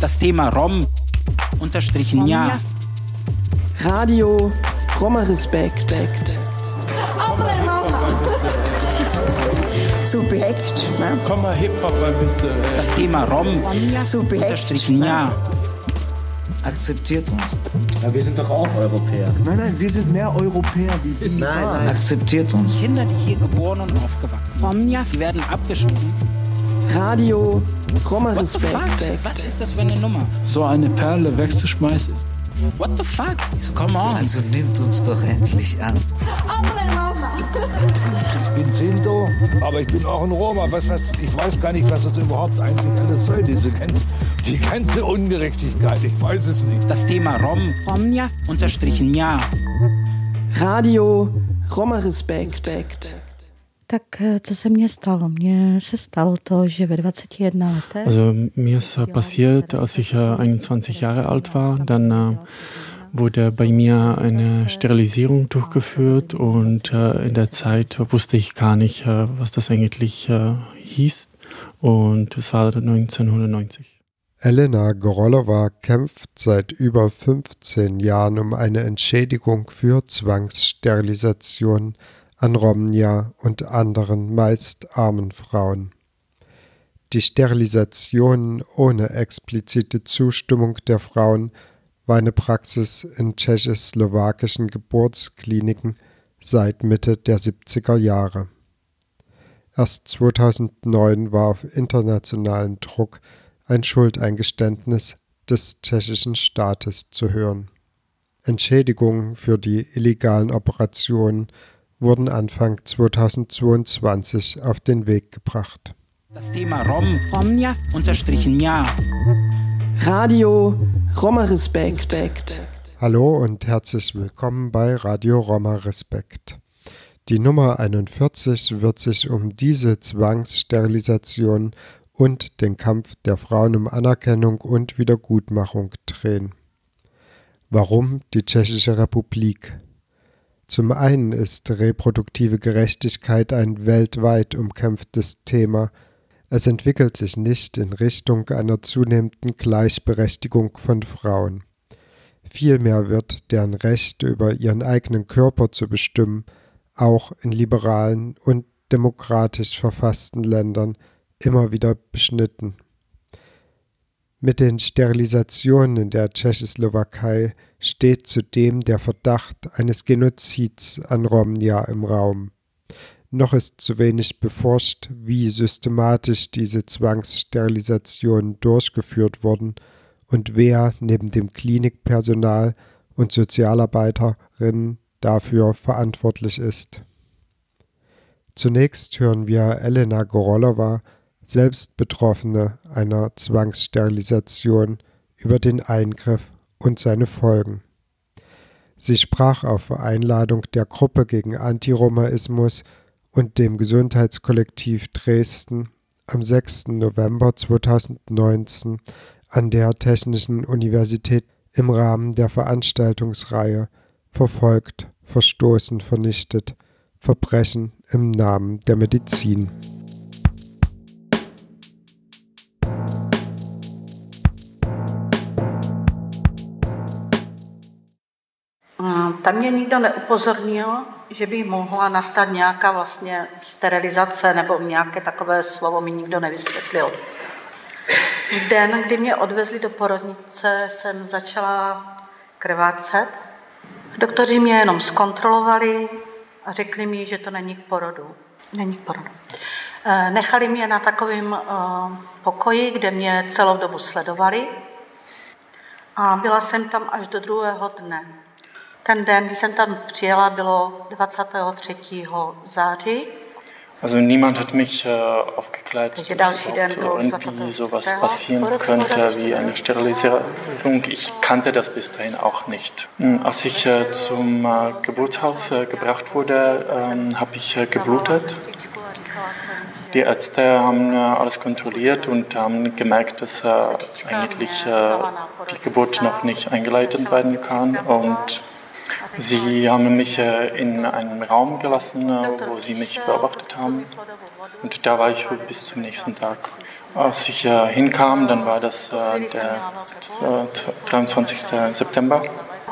Das Thema Rom unterstrichen ja. Radio Roma Respekt. Subjekt. Ne? Komm mal Hip-Hop ein bisschen. äh, Das Thema Rom Subjekt. unterstrichen ja. Akzeptiert uns. Ja, wir sind doch auch Europäer. Nein, nein, wir sind mehr Europäer wie die. Nein, nein. Akzeptiert uns. Kinder, die hier geboren und aufgewachsen sind, die werden abgeschoben. Radio Roma What the fuck? Respekt. Was ist das für eine Nummer? So eine Perle wegzuschmeißen. What the fuck? So, come on. Also nimmt uns doch endlich an. Ich bin Sinto, aber ich bin auch ein Roma. Was das, ich weiß gar nicht, was das überhaupt eigentlich alles soll, diese ganze, die ganze Ungerechtigkeit. Ich weiß es nicht. Das Thema Rom unterstrichen ja. Radio Roma Respekt. Tak eh, co se mně stalo? Mně se stalo to, že ve 21 letech Also mir ist passiert, als ich äh, 21 Jahre alt war, dann äh, wurde bei mir eine Sterilisierung durchgeführt und in der Zeit wusste ich gar nicht, was das eigentlich hieß und es war 1990. Elena Gorolova kämpft seit über 15 Jahren um eine Entschädigung für Zwangssterilisation an Romnia und anderen meist armen Frauen. Die Sterilisation ohne explizite Zustimmung der Frauen war eine Praxis in tschechoslowakischen Geburtskliniken seit Mitte der 70er Jahre. Erst 2009 war auf internationalen Druck ein Schuldeingeständnis des tschechischen Staates zu hören. Entschädigungen für die illegalen Operationen wurden Anfang 2022 auf den Weg gebracht. Das Thema Rom unterstrichen ja. Radio Roma Respekt. Hallo und herzlich willkommen bei Radio Roma Respekt. Die Nummer 41 wird sich um diese Zwangssterilisation und den Kampf der Frauen um Anerkennung und Wiedergutmachung drehen. Warum die Tschechische Republik? Zum einen ist reproduktive Gerechtigkeit ein weltweit umkämpftes Thema. Es entwickelt sich nicht in Richtung einer zunehmenden Gleichberechtigung von Frauen. Vielmehr wird deren Recht über ihren eigenen Körper zu bestimmen auch in liberalen und demokratisch verfassten Ländern immer wieder beschnitten. Mit den Sterilisationen in der Tschechoslowakei steht zudem der Verdacht eines Genozids an Romnia im Raum. Noch ist zu wenig beforscht, wie systematisch diese Zwangssterilisationen durchgeführt wurden und wer neben dem Klinikpersonal und Sozialarbeiterinnen dafür verantwortlich ist. Zunächst hören wir Elena Gorolova, selbst Betroffene einer Zwangssterilisation, über den Eingriff und seine Folgen. Sie sprach auf Einladung der Gruppe gegen Antiromaismus und dem Gesundheitskollektiv Dresden am 6. November 2019 an der Technischen Universität im Rahmen der Veranstaltungsreihe Verfolgt, verstoßen, vernichtet Verbrechen im Namen der Medizin. Tam mě nikdo neupozornil, že by mohla nastat nějaká vlastně sterilizace nebo nějaké takové slovo mi nikdo nevysvětlil. Den, kdy mě odvezli do porodnice, jsem začala krvácet. Doktoři mě jenom zkontrolovali a řekli mi, že to není k porodu. Není k porodu. Eh, Nechali mě na takovém eh, pokoji, kde mě celou dobu sledovali a byla jsem tam až do druhého dne. Ten den, kdy jsem tam přijela, bylo 23. září. Also niemand hat mich äh, aufgeklärt, dass irgendwie sowas 24. passieren könnte wie eine Sterilisierung. Ich kannte das bis dahin auch nicht. Hm, Als ich äh, zum äh, Geburtshaus äh, gebracht wurde, ähm, habe ich äh, geblutet. Die Ärzte haben äh, alles kontrolliert und haben gemerkt, dass eigentlich die Geburt noch nicht eingeleitet werden kann. Und sie haben mich äh, in einen Raum gelassen, äh, wo sie mich beobachtet haben. Und da war ich bis zum nächsten Tag. als ich äh, hinkam, dann war das der 23. September.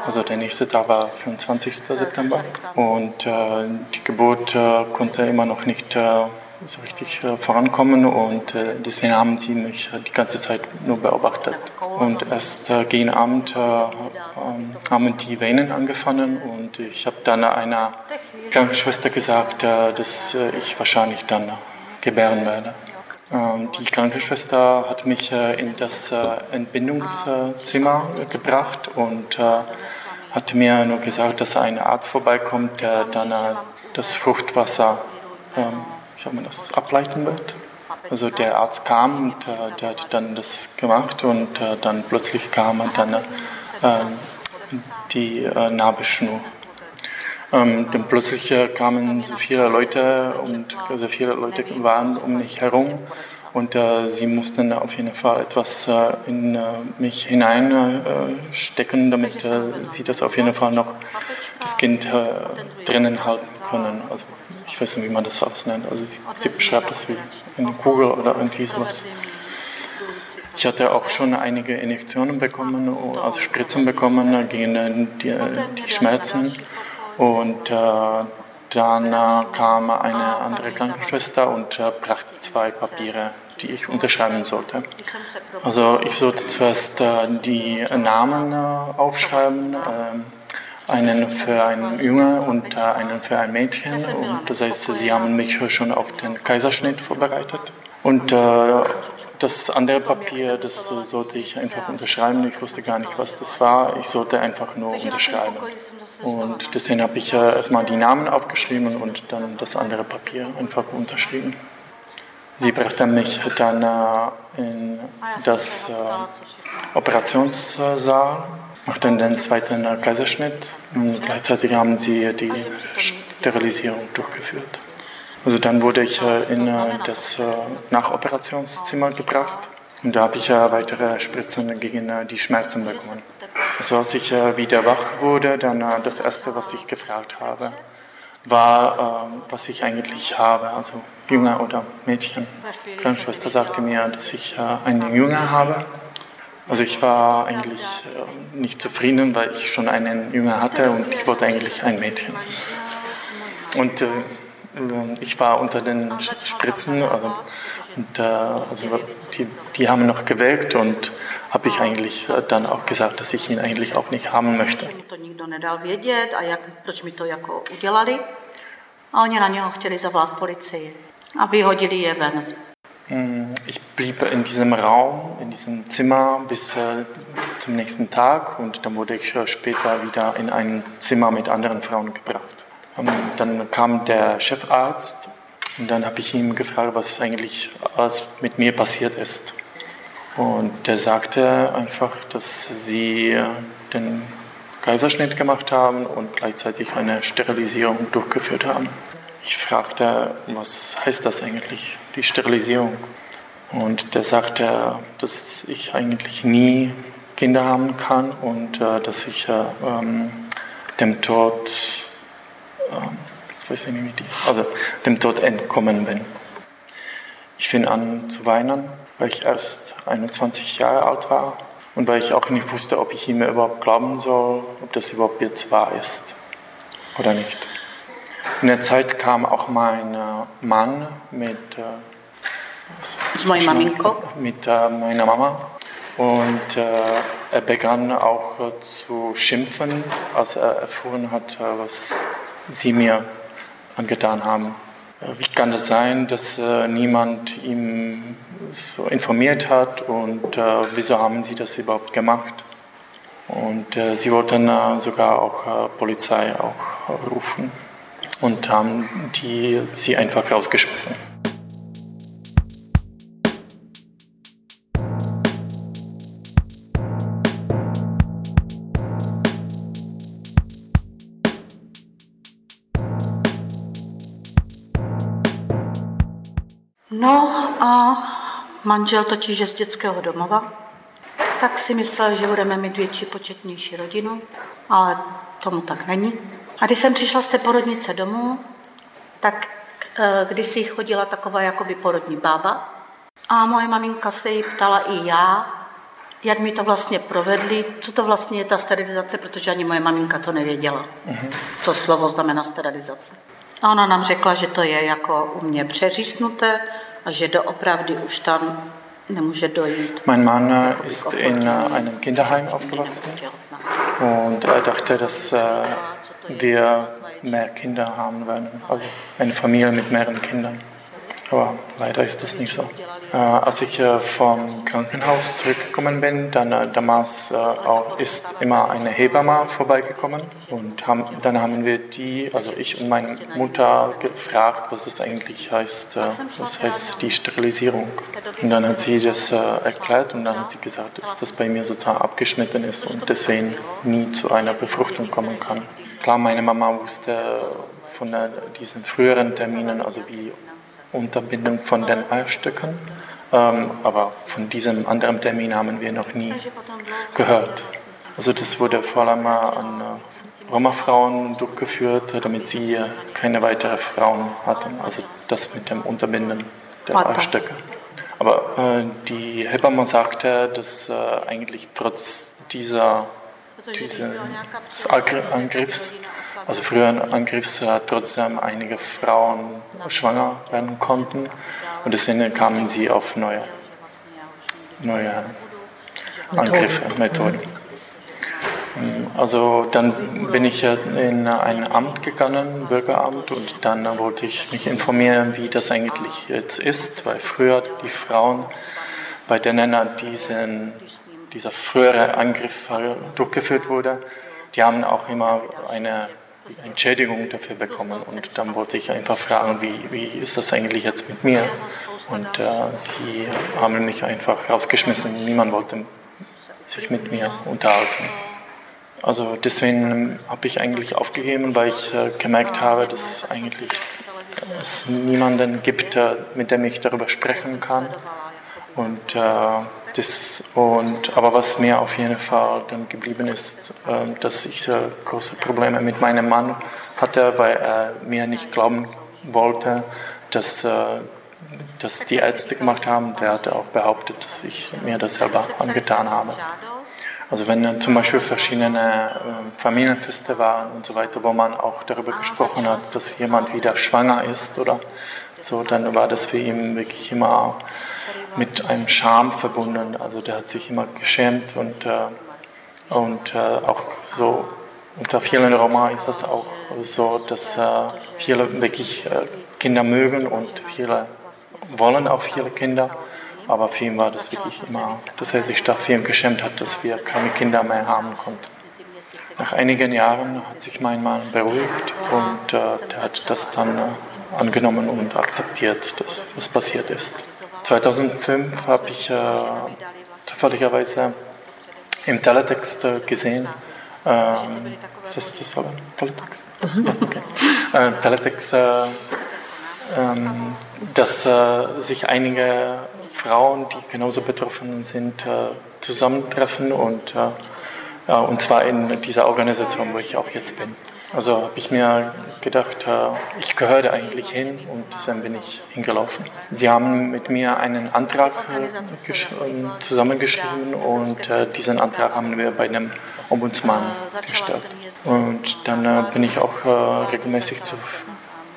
Also der nächste Tag war 25. September. Und die Geburt konnte immer noch nicht so richtig äh, vorankommen und deswegen haben sie mich die ganze Zeit nur beobachtet. Und erst gegen Abend ähm, haben die Venen angefangen und ich habe dann einer Krankenschwester gesagt, dass ich wahrscheinlich dann gebären werde. Ähm, die Krankenschwester hat mich in das Entbindungszimmer gebracht und hat mir nur gesagt, dass ein Arzt vorbeikommt, der dann das Fruchtwasser, ähm, sag mal, das ableiten wird. Also der Arzt kam und äh, der hat dann das gemacht und äh, dann plötzlich kam dann äh, die äh, Nabelschnur. Ähm, dann plötzlich kamen so viele Leute und so viele Leute waren um mich herum und äh, sie mussten auf jeden Fall etwas äh, in äh, mich hineinstecken, damit äh, sie das auf jeden Fall noch das Kind äh, drinnen halten können. Also ich weiß nicht, wie man das alles nennt. Also sie, sie beschreibt das wie eine Kugel oder irgendwie sowas. Ich hatte auch schon einige Injektionen bekommen, also Spritzen bekommen gegen die, die Schmerzen. Und äh, dann äh, kam eine andere Krankenschwester und äh, brachte zwei Papiere, die ich unterschreiben sollte. Also ich sollte zuerst äh, die Namen äh, aufschreiben, einen für einen Junge und äh, einen für ein Mädchen. Und das heißt, sie haben mich schon auf den Kaiserschnitt vorbereitet. Und das andere Papier, das sollte ich einfach unterschreiben. Ich wusste gar nicht, was das war. Ich sollte einfach nur unterschreiben. Und deswegen habe ich erstmal die Namen aufgeschrieben und dann das andere Papier einfach unterschrieben. Sie brachte mich dann äh, in das äh, Operationssaal, machte den zweiten Kaiserschnitt und gleichzeitig haben sie die Sterilisierung durchgeführt. Also dann wurde ich äh, in äh, das äh, Nachoperationszimmer gebracht und da habe ich weitere Spritzen gegen die Schmerzen bekommen. Also als ich wieder wach wurde, dann das Erste, was ich gefragt habe, war, was ich eigentlich habe, also Junge oder Mädchen. Die Krankenschwester sagte mir, dass ich einen Junge habe. Also ich war eigentlich nicht zufrieden, weil ich schon einen Junge hatte und ich wollte eigentlich ein Mädchen. Und ich war unter den Spritzen also, und äh, also die, die haben noch gewirkt und habe ich eigentlich äh, dann auch gesagt, dass ich ihn eigentlich auch nicht haben möchte. Mm, ich blieb in diesem Raum, in diesem Zimmer bis äh, zum nächsten Tag und dann wurde ich äh, später wieder in ein Zimmer mit anderen Frauen gebracht. Dann kam der Chefarzt und dann habe ich ihn gefragt, was eigentlich alles mit mir passiert ist. Und der sagte einfach, dass sie äh, den Kaiserschnitt gemacht haben und gleichzeitig eine Sterilisierung durchgeführt haben. Ich fragte, was heißt das eigentlich, die Sterilisierung? Und der sagte, dass ich eigentlich nie Kinder haben kann und äh, dass ich äh, ähm, dem Tod jetzt weiß ich nicht, also dem Tod entkommen bin. Ich fing an zu weinen, weil ich erst 21 Jahre alt war und weil ich auch nicht wusste, ob ich ihm überhaupt glauben soll, ob das überhaupt jetzt wahr ist oder nicht. In der Zeit kam auch mein äh, Mann mit, äh, mit äh, meiner Mama und er begann auch zu schimpfen, als er erfuhren hat, was sie mir angetan haben. Wie kann das sein, dass äh, niemand ihm so informiert hat und äh, wieso haben sie das überhaupt gemacht? Und äh, sie wollten sogar auch Polizei auch rufen und haben die sie einfach rausgeschmissen. No a manžel totiž je z dětského domova, tak si myslel, že budeme mít větší, početnější rodinu, ale tomu tak není. A když jsem přišla z té porodnice domů, tak eh, když si chodila taková jakoby porodní bába A moje maminka se jí ptala i já, jak mi to vlastně provedli, co to vlastně je ta sterilizace, protože ani moje maminka to nevěděla, Mhm. co slovo znamená sterilizace. A ona nám řekla, že to je jako u mě přeříznuté a že doopravdy už tam nemůže dojít. Mein Mann äh, ist in äh, einem Kinderheim aufgewachsen und er dachte, dass äh, wir mehr Kinder haben werden, also eine Familie mit mehreren Kindern. Aber leider ist das nicht so. Äh, als ich äh, vom Krankenhaus zurückgekommen bin, dann äh, damals äh, auch ist immer eine Hebamme vorbeigekommen und haben, dann haben wir die, also ich und meine Mutter gefragt, was das eigentlich heißt, äh, was heißt die Sterilisierung. Und dann hat sie das äh, erklärt und dann hat sie gesagt, dass das bei mir sozusagen abgeschnitten ist und deswegen nie zu einer Befruchtung kommen kann. Klar, meine Mama wusste von äh, diesen früheren Terminen, also wie Unterbindung von den Eierstöcken. Ähm, aber von diesem anderen Termin haben wir noch nie gehört. Also das wurde vor allem an äh, Roma-Frauen durchgeführt, damit sie äh, keine weiteren Frauen hatten. Also das mit dem Unterbinden der. Eierstöcke. Aber äh, die Hebamme sagte, dass äh, eigentlich trotz dieser, dieses Angr- Angriffs, also früheren Angriffs, trotzdem einige Frauen schwanger werden konnten. Und deswegen kamen sie auf neue, neue Angriffe, Methoden. Also dann bin ich in ein Amt gegangen, Bürgeramt, und dann wollte ich mich informieren, wie das eigentlich jetzt ist, weil früher die Frauen, bei denen äh, diesen, dieser frühere Angriff äh, durchgeführt wurde, die haben auch immer eine Entschädigung dafür bekommen. Und dann wollte ich einfach fragen, wie, wie ist das eigentlich jetzt mit mir? Und äh, sie haben mich einfach rausgeschmissen. Niemand wollte sich mit mir unterhalten. Also deswegen habe ich eigentlich aufgegeben, weil ich äh, gemerkt habe, dass eigentlich es niemanden gibt, äh, mit dem ich darüber sprechen kann. Und, äh, das, und, aber was mir auf jeden Fall dann geblieben ist, äh, dass ich äh, große Probleme mit meinem Mann hatte, weil er mir nicht glauben wollte, dass, äh, dass die Ärzte gemacht haben. Der hatte auch behauptet, dass ich mir das selber angetan habe. Also wenn dann zum Beispiel verschiedene äh, Familienfeste waren und so weiter, wo man auch darüber gesprochen hat, dass jemand wieder schwanger ist oder so, dann war das für ihn wirklich immer mit einem Scham verbunden. Also der hat sich immer geschämt und, äh, und äh, auch so unter vielen Roma ist das auch so, dass äh, viele wirklich äh, Kinder mögen und viele wollen auch viele Kinder. Aber für ihn war das wirklich immer, dass er sich dafür geschämt hat, dass wir keine Kinder mehr haben konnten. Nach einigen Jahren hat sich mein Mann beruhigt und äh, der hat das dann äh, angenommen und akzeptiert, dass was passiert ist. 2005 habe ich äh, zufälligerweise im Teletext äh, gesehen, ähm, ist das das alle? Teletext? Okay. Äh, Teletext, äh, ähm, dass äh, sich einige Frauen, die genauso betroffen sind, äh, zusammentreffen und, und zwar in dieser Organisation, wo ich auch jetzt bin. Also habe ich mir gedacht, äh, ich gehöre da eigentlich hin und deswegen bin ich hingelaufen. Sie haben mit mir einen Antrag äh, ähm, zusammengeschrieben und äh, diesen Antrag haben wir bei dem Ombudsmann gestellt. Und dann bin ich auch regelmäßig zu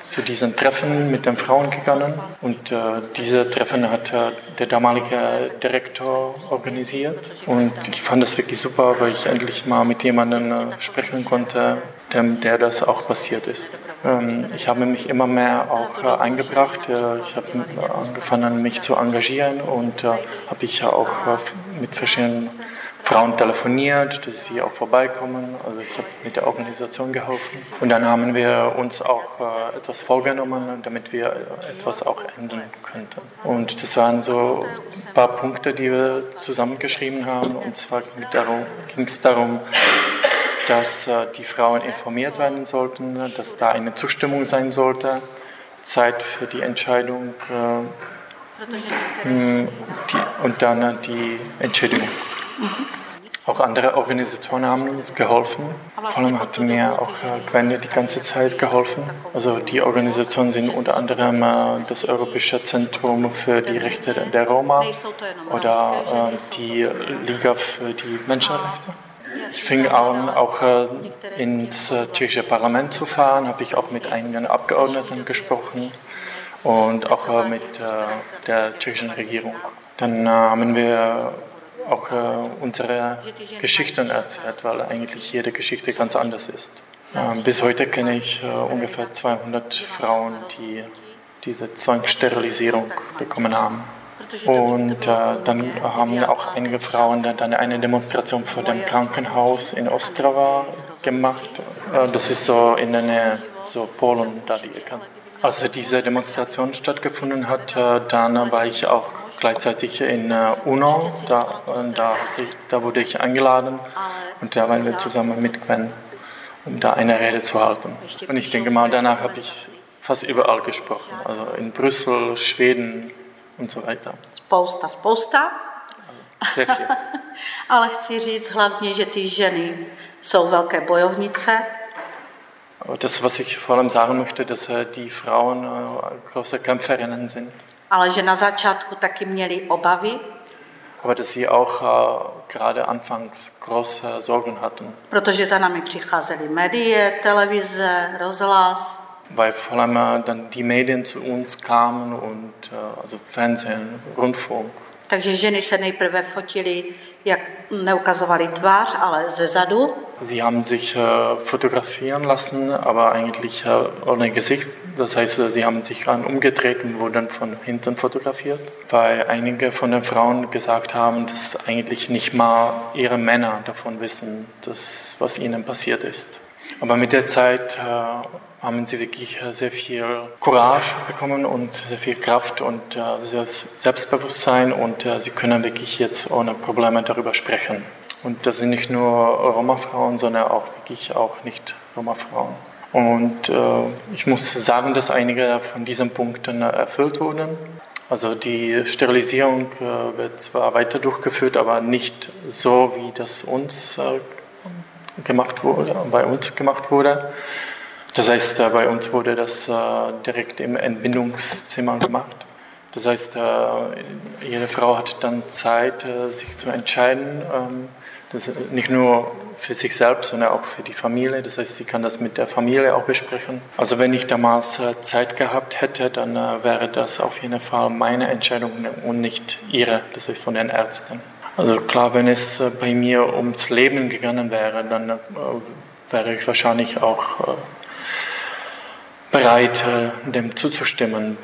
zu diesen Treffen mit den Frauen gegangen und diese Treffen hat der damalige Direktor organisiert und ich fand das wirklich super, weil ich endlich mal mit jemandem sprechen konnte, dem, der das auch passiert ist. Ähm, ich habe mich immer mehr auch äh, eingebracht, äh, ich habe angefangen mich zu engagieren und äh, habe ich auch mit verschiedenen Frauen telefoniert, dass sie auch vorbeikommen. Also ich habe mit der Organisation geholfen. Und dann haben wir uns auch äh, etwas vorgenommen, damit wir etwas auch ändern könnten. Und das waren so ein paar Punkte, die wir zusammengeschrieben haben. Und zwar ging es darum, dass äh, die Frauen informiert werden sollten, dass da eine Zustimmung sein sollte, Zeit für die Entscheidung äh, die, und dann äh, die Entschädigung. Auch andere Organisationen haben uns geholfen. Vor allem hat mir auch Gwen die ganze Zeit geholfen. Also die Organisationen sind unter anderem das Europäische Zentrum für die Rechte der Roma oder die Liga für die Menschenrechte. Ich fing an, auch ins tschechische Parlament zu fahren, habe ich auch mit einigen Abgeordneten gesprochen und auch mit der tschechischen Regierung. Dann haben wir auch äh, unsere Geschichten erzählt, weil eigentlich jede Geschichte ganz anders ist. Ähm, bis heute kenne ich äh, ungefähr 200 Frauen, die diese Zwangssterilisierung bekommen haben. Und äh, dann haben auch einige Frauen dann eine Demonstration vor dem Krankenhaus in Ostrava gemacht. Äh, das ist so in der Nähe, so Polen, da die Ecke. Als diese Demonstration stattgefunden hat, äh, dann war ich auch gleichzeitig in äh, UNO. Da, da, ich, da, wurde ich eingeladen und da waren wir zusammen mit Gwen, um da eine Rede zu halten. Und ich denke mal, danach habe ich fast überall gesprochen. Also in Brüssel, Schweden und so weiter. Spousta, spousta. Ale chci říct hlavně, že ty ženy jsou velké bojovnice. Das, was ich vor allem sagen möchte, dass die Frauen äh, große Kämpferinnen sind ale že na začátku taky měli obavy. Aber dass sie auch uh, gerade anfangs große Sorgen hatten. Protože za nami přicházely médie, televize, rozhlas. Weil vor allem uh, dann die Medien zu uns kamen und uh, also Fernsehen, Rundfunk. Takže ženy se nejprve fotily, jak neukazovali tvář, ale ze zadu. Sie haben sich äh, fotografieren lassen, aber eigentlich äh, ohne Gesicht. Das heißt, sie haben sich dann umgedreht und wurden von hinten fotografiert, weil einige von den Frauen gesagt haben, dass eigentlich nicht mal ihre Männer davon wissen, dass, was ihnen passiert ist. Aber mit der Zeit äh, haben sie wirklich äh, sehr viel Courage bekommen und sehr viel Kraft und äh, Selbstbewusstsein und sie können wirklich jetzt ohne Probleme darüber sprechen. Und das sind nicht nur Roma-Frauen, sondern auch wirklich auch nicht Roma-Frauen. Und äh, ich muss sagen, dass einige von diesen Punkten erfüllt wurden. Also die Sterilisierung äh, wird zwar weiter durchgeführt, aber nicht so, wie das uns äh, gemacht wurde, bei uns gemacht wurde. Das heißt, äh, bei uns wurde das äh, direkt im Entbindungszimmer gemacht. Das heißt, äh, jede Frau hat dann Zeit, sich zu entscheiden, ähm, das nicht nur für sich selbst, sondern auch für die Familie. Das heißt, sie kann das mit der Familie auch besprechen. Also wenn ich damals Zeit gehabt hätte, dann wäre das auf jeden Fall meine Entscheidung und nicht ihre, das heißt von den Ärzten. Also klar, wenn es bei mir ums Leben gegangen wäre, dann wäre ich wahrscheinlich auch bereit, äh, dem zuzustimmen.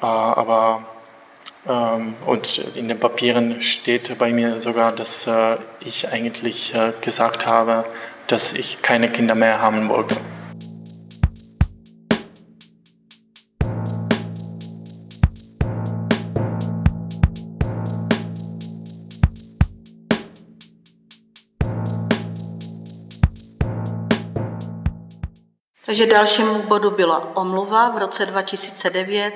Aber ähm, und in den Papieren steht bei mir sogar, dass äh, ich eigentlich äh, gesagt habe, dass ich keine Kinder mehr haben wollte. Takže dalšímu bodu byla omluva. V roce 2009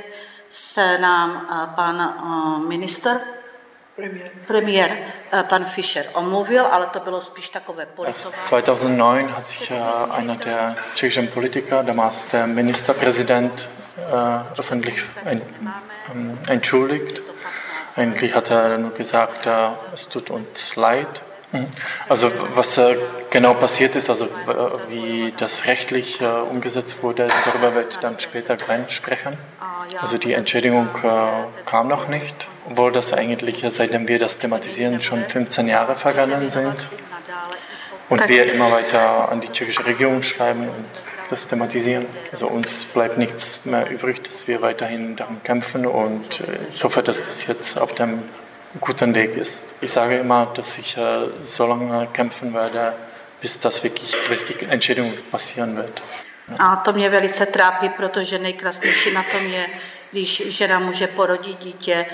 se nám pan minister Premiér. Premiér, pan Fischer omluvil, ale to bylo spíš takové politování. 2009 hat sich einer der tschechischen Politiker, damals der Ministerpräsident, öffentlich entschuldigt. Eigentlich hat er nur gesagt, es tut uns leid. Mhm. Also was äh, genau passiert ist, also wie das rechtlich äh, umgesetzt wurde, darüber wird dann später Glenn sprechen. Also die Entschädigung äh, kam noch nicht, obwohl das eigentlich, seitdem wir das thematisieren, schon 15 Jahre vergangen sind. Und wir immer weiter an die tschechische Regierung schreiben und das thematisieren. Also uns bleibt nichts mehr übrig, dass wir weiterhin darum kämpfen und ich hoffe, dass das jetzt auf dem guten Weg ist. Ich sage immer, dass ich äh, so lange kämpfen werde, bis das wirklich, bis die Entscheidung passieren wird. A to mě velice trápí, protože nejkrásnější na tom je, když žena může porodit dítě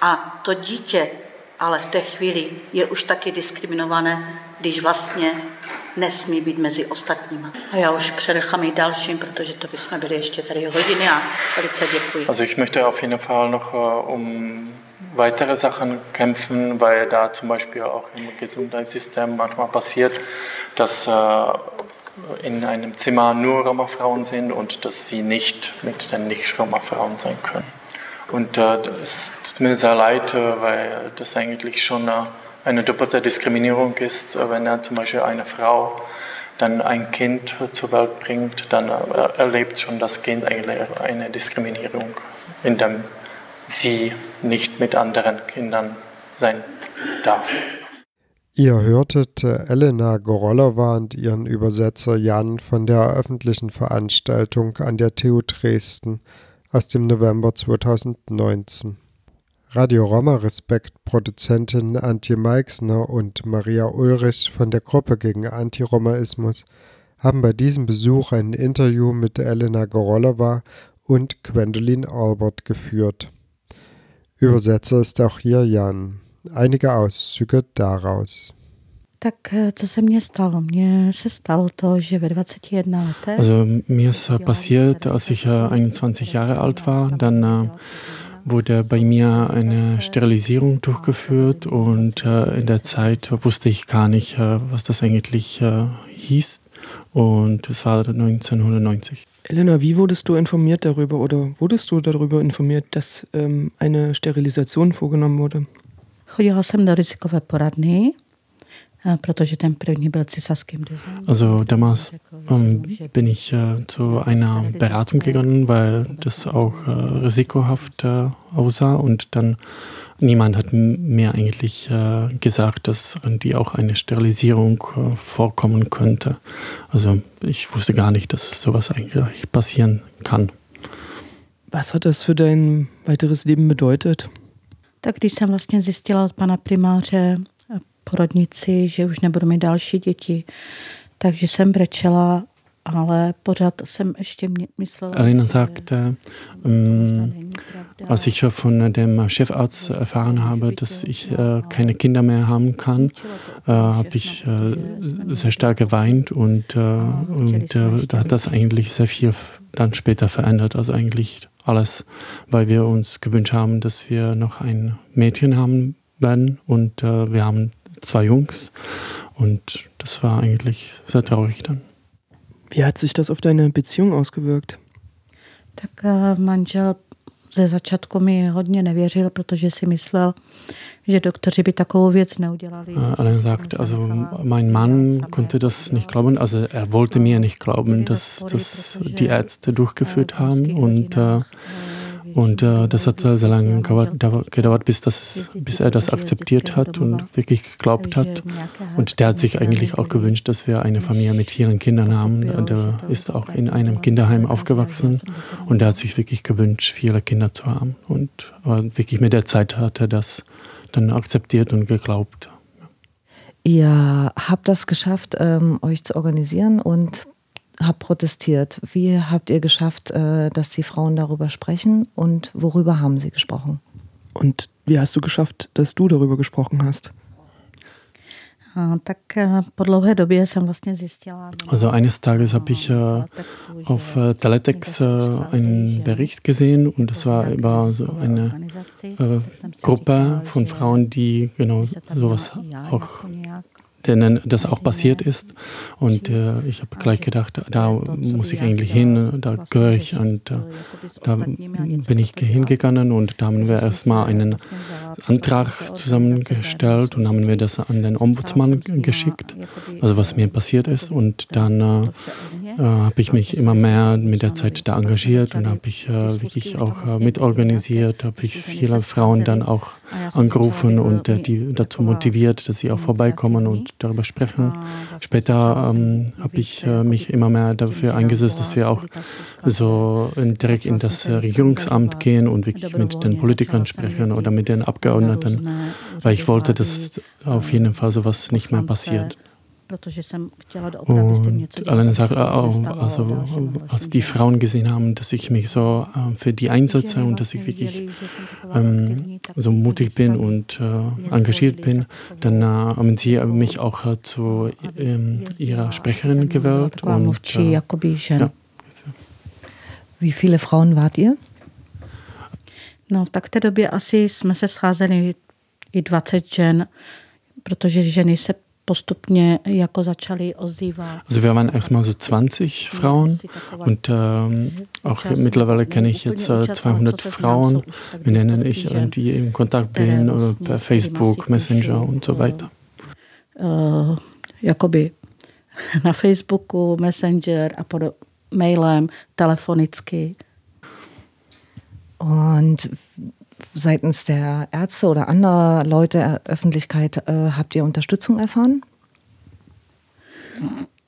a to dítě ale v té chvíli je už taky diskriminované, když vlastně nesmí být mezi ostatními. A já už přenechám i dalším, protože to bychom byli ještě tady hodiny a velice děkuji. Also ich möchte auf jeden Fall noch uh, um weitere Sachen kämpfen, weil da zum Beispiel auch im Gesundheitssystem manchmal passiert, dass äh, in einem Zimmer nur Roma-Frauen sind und dass sie nicht mit den Nicht-Roma-Frauen sein können. Und äh, es tut mir sehr leid, äh, weil das eigentlich schon äh, eine doppelte Diskriminierung ist, äh, wenn er zum Beispiel eine Frau dann ein Kind zur Welt bringt, dann äh, erlebt schon das Kind eigentlich eine Diskriminierung, indem sie nicht mit anderen Kindern sein darf. Ihr hörtet Elena Gorolova und ihren Übersetzer Jan von der öffentlichen Veranstaltung an der TU Dresden aus dem November 2019. Radio Roma Respekt Produzentin Antje Meixner und Maria Ulrich von der Gruppe gegen Antiromaismus haben bei diesem Besuch ein Interview mit Elena Gorolova und Gwendolyn Albert geführt. Übersetzer ist auch hier Jan. Einige Auszüge daraus. Tak co se mně stalo? Mně se stalo to, že ve 21 letech... Also mir ist passiert, als ich 21 Jahre alt war, dann wurde bei mir eine Sterilisierung durchgeführt und in der Zeit wusste ich gar nicht, was das eigentlich hieß und es war 1990. Elena, wie wurdest du informiert darüber oder wurdest du darüber informiert, dass ähm, eine Sterilisation vorgenommen wurde? Also damals ähm, bin ich äh, zu einer Beratung gegangen, weil das auch äh, risikohaft äh, aussah und dann niemand hat mir eigentlich äh, gesagt, dass die auch eine Sterilisierung äh, vorkommen könnte. Also ich wusste gar nicht, dass sowas eigentlich passieren kann. Was hat das für dein weiteres Leben bedeutet? Tak když jsem vlastně zjistila od pana primáře porodnici, že už nebudu mít další děti, takže jsem brečela ale pořád jsem ještě myslela. Elena sagte, ähm, als ich von dem Chefarzt erfahren habe, dass ich äh, keine Kinder mehr haben kann, äh, habe ich äh, sehr stark geweint und, äh, und äh, da hat das eigentlich sehr viel dann später verändert. Also eigentlich alles, weil wir uns gewünscht haben, dass wir noch ein Mädchen haben werden und äh, wir haben zwei Jungs und das war eigentlich sehr traurig dann. Wie hat sich das auf deine Beziehung ausgewirkt? Tak manžel ze začátku mi hodně nevěřil, protože si myslel, že doktoři by takovou věc neudělali. Alain sagt, also mein Mann konnte das nicht glauben, also er wollte mir nicht glauben, dass das die Ärzte durchgeführt haben und äh, Und äh, das hat sehr lange gedauert, bis, das, bis er das akzeptiert hat und wirklich geglaubt hat. Und der hat sich eigentlich auch gewünscht, dass wir eine Familie mit vielen Kindern haben. Der ist auch in einem Kinderheim aufgewachsen und der hat sich wirklich gewünscht, viele Kinder zu haben. Und aber wirklich mit der Zeit hat er das dann akzeptiert und geglaubt. Ihr habt das geschafft, ähm, euch zu organisieren und habt protestiert. Wie habt ihr geschafft, äh, dass die Frauen darüber sprechen und worüber haben sie gesprochen? Und wie hast du geschafft, dass du darüber gesprochen hast? Also eines Tages habe ich äh, auf äh, Teletext äh, einen Bericht gesehen und es war über so eine äh, Gruppe von Frauen, die genau sowas auch denen das auch passiert ist. Und äh, ich habe gleich gedacht, da muss ich eigentlich hin, da gehöre ich. Und äh, da bin ich hingegangen und da haben wir erstmal einen Antrag zusammengestellt und haben wir das an den Ombudsmann geschickt, also was mir passiert ist. Und dann äh, äh habe ich mich immer mehr mit der Zeit da engagiert und habe ich äh, wirklich auch äh, mitorganisiert, habe ich viele Frauen dann auch angerufen und die dazu motiviert, dass sie auch vorbeikommen und darüber sprechen. Später ähm, habe ich äh, mich immer mehr dafür eingesetzt, dass wir auch so direkt in das Regierungsamt gehen und wirklich mit den Politikern sprechen oder mit den Abgeordneten, weil ich wollte, dass auf jeden Fall sowas nicht mehr passiert. Und alleine sagt auch, also als die Frauen gesehen haben, dass ich mich so äh, für die einsetze und dass ich wirklich ähm, so mutig bin und äh, engagiert bin, dann äh, haben sie mich auch äh, zu ähm, ihrer Sprecherin gewählt. Und, äh, ja. Wie viele Frauen wart ihr? No, tak v té době asi jsme se scházeli i 20 žen, protože ženy se postupně jako začaly ozývat. Also wir waren erstmal so 20 Frauen und ähm, auch mittlerweile kenne ich jetzt äh, 200 Frauen, mit denen ich irgendwie im Kontakt bin äh, per Facebook, Messenger und so weiter. Uh, jakoby na Facebooku, Messenger a pod mailem, telefonicky. Und seitens der Ärzte oder anderer Leute Öffentlichkeit äh, habt ihr Unterstützung erfahren?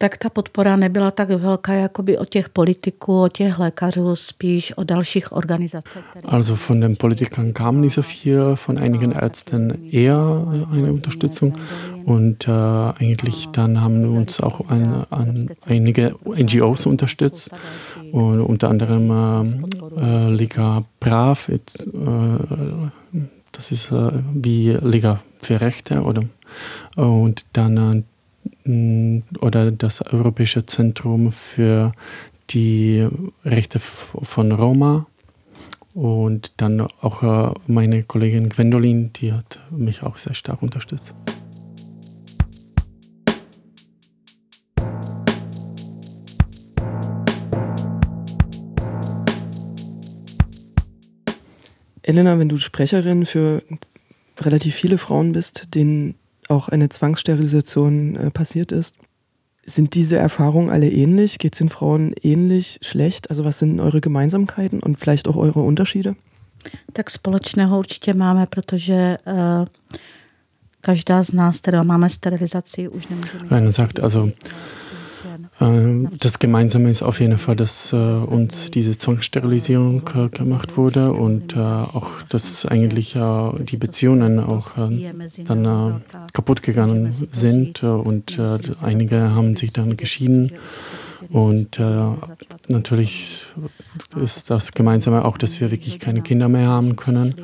Tak ta podpora nebyla tak velká jakoby od těch politiků, od těch lékařů, spíš od dalších organizací. Also von den Politikern kam nicht so viel, von einigen Ärzten eher eine Unterstützung und äh, eigentlich dann haben uns auch ein, ein, einige NGOs unterstützt und unter anderem äh, äh, Liga Brav, äh, das ist äh, wie Liga für Rechte oder und dann äh, oder das Europäische Zentrum für die Rechte von Roma. Und dann auch äh, meine Kollegin Gwendolin, die hat mich auch sehr stark unterstützt. Elena, wenn du Sprecherin für relativ viele Frauen bist, denen auch eine Zwangssterilisation äh, passiert ist. Sind diese Erfahrungen alle ähnlich? Geht es den Frauen ähnlich schlecht? Also was sind eure Gemeinsamkeiten und vielleicht auch eure Unterschiede? Tak společného určitě máme, protože uh, každá z nás, která máme sterilizaci, už nemůžeme... Rainer sagt also, Äh, das Gemeinsame ist auf jeden Fall, dass äh, uns diese Zwangssterilisierung äh, gemacht wurde und auch, dass eigentlich die Beziehungen auch dann kaputt gegangen sind und einige haben sich dann geschieden. Und natürlich ist das Gemeinsame auch, dass wir wirklich keine Kinder mehr haben können.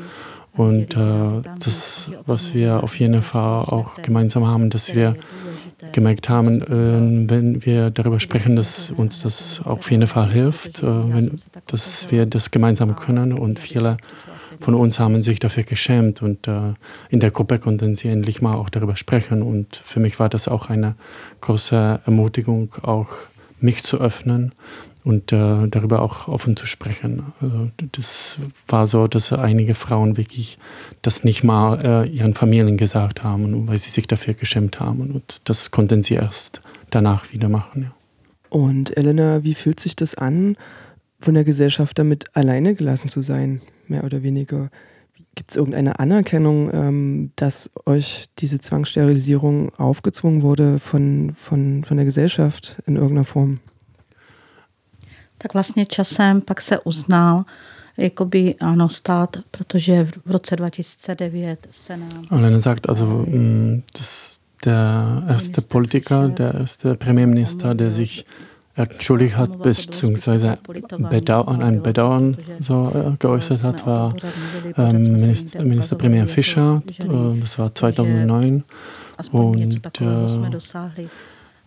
Und das, was wir auf jeden Fall auch gemeinsam haben, dass wir gemerkt haben, äh, wenn wir darüber sprechen, dass uns das auf jeden Fall hilft, äh, wenn, dass wir das gemeinsam können und viele von uns haben sich dafür geschämt und äh, in der Gruppe konnten sie endlich mal auch darüber sprechen und für mich war das auch eine große Ermutigung, auch mich zu öffnen und äh, darüber auch offen zu sprechen. Also das war so, dass einige Frauen wirklich das nicht mal äh, ihren Familien gesagt haben, weil sie sich dafür geschämt haben. Und das konnten sie erst danach wieder machen. Ja. Und Elena, wie fühlt sich das an, von der Gesellschaft damit alleine gelassen zu sein, mehr oder weniger? Gibt es irgendeine Anerkennung, ähm, dass euch diese Zwangssterilisierung aufgezwungen wurde von, von, von der Gesellschaft in irgendeiner Form? Tak vlastně časem pak se uznal, jakoby ano, stát, protože v roce 2009 se nám... Lena sagt also, dass der erste Politiker, der erste Premierminister, der sich entschuldigt hat, beziehungsweise Bedauern, ein Bedauern so geäußert hat, war ähm, Minister, Ministerpremier Fischer. Das war 2009. Und äh,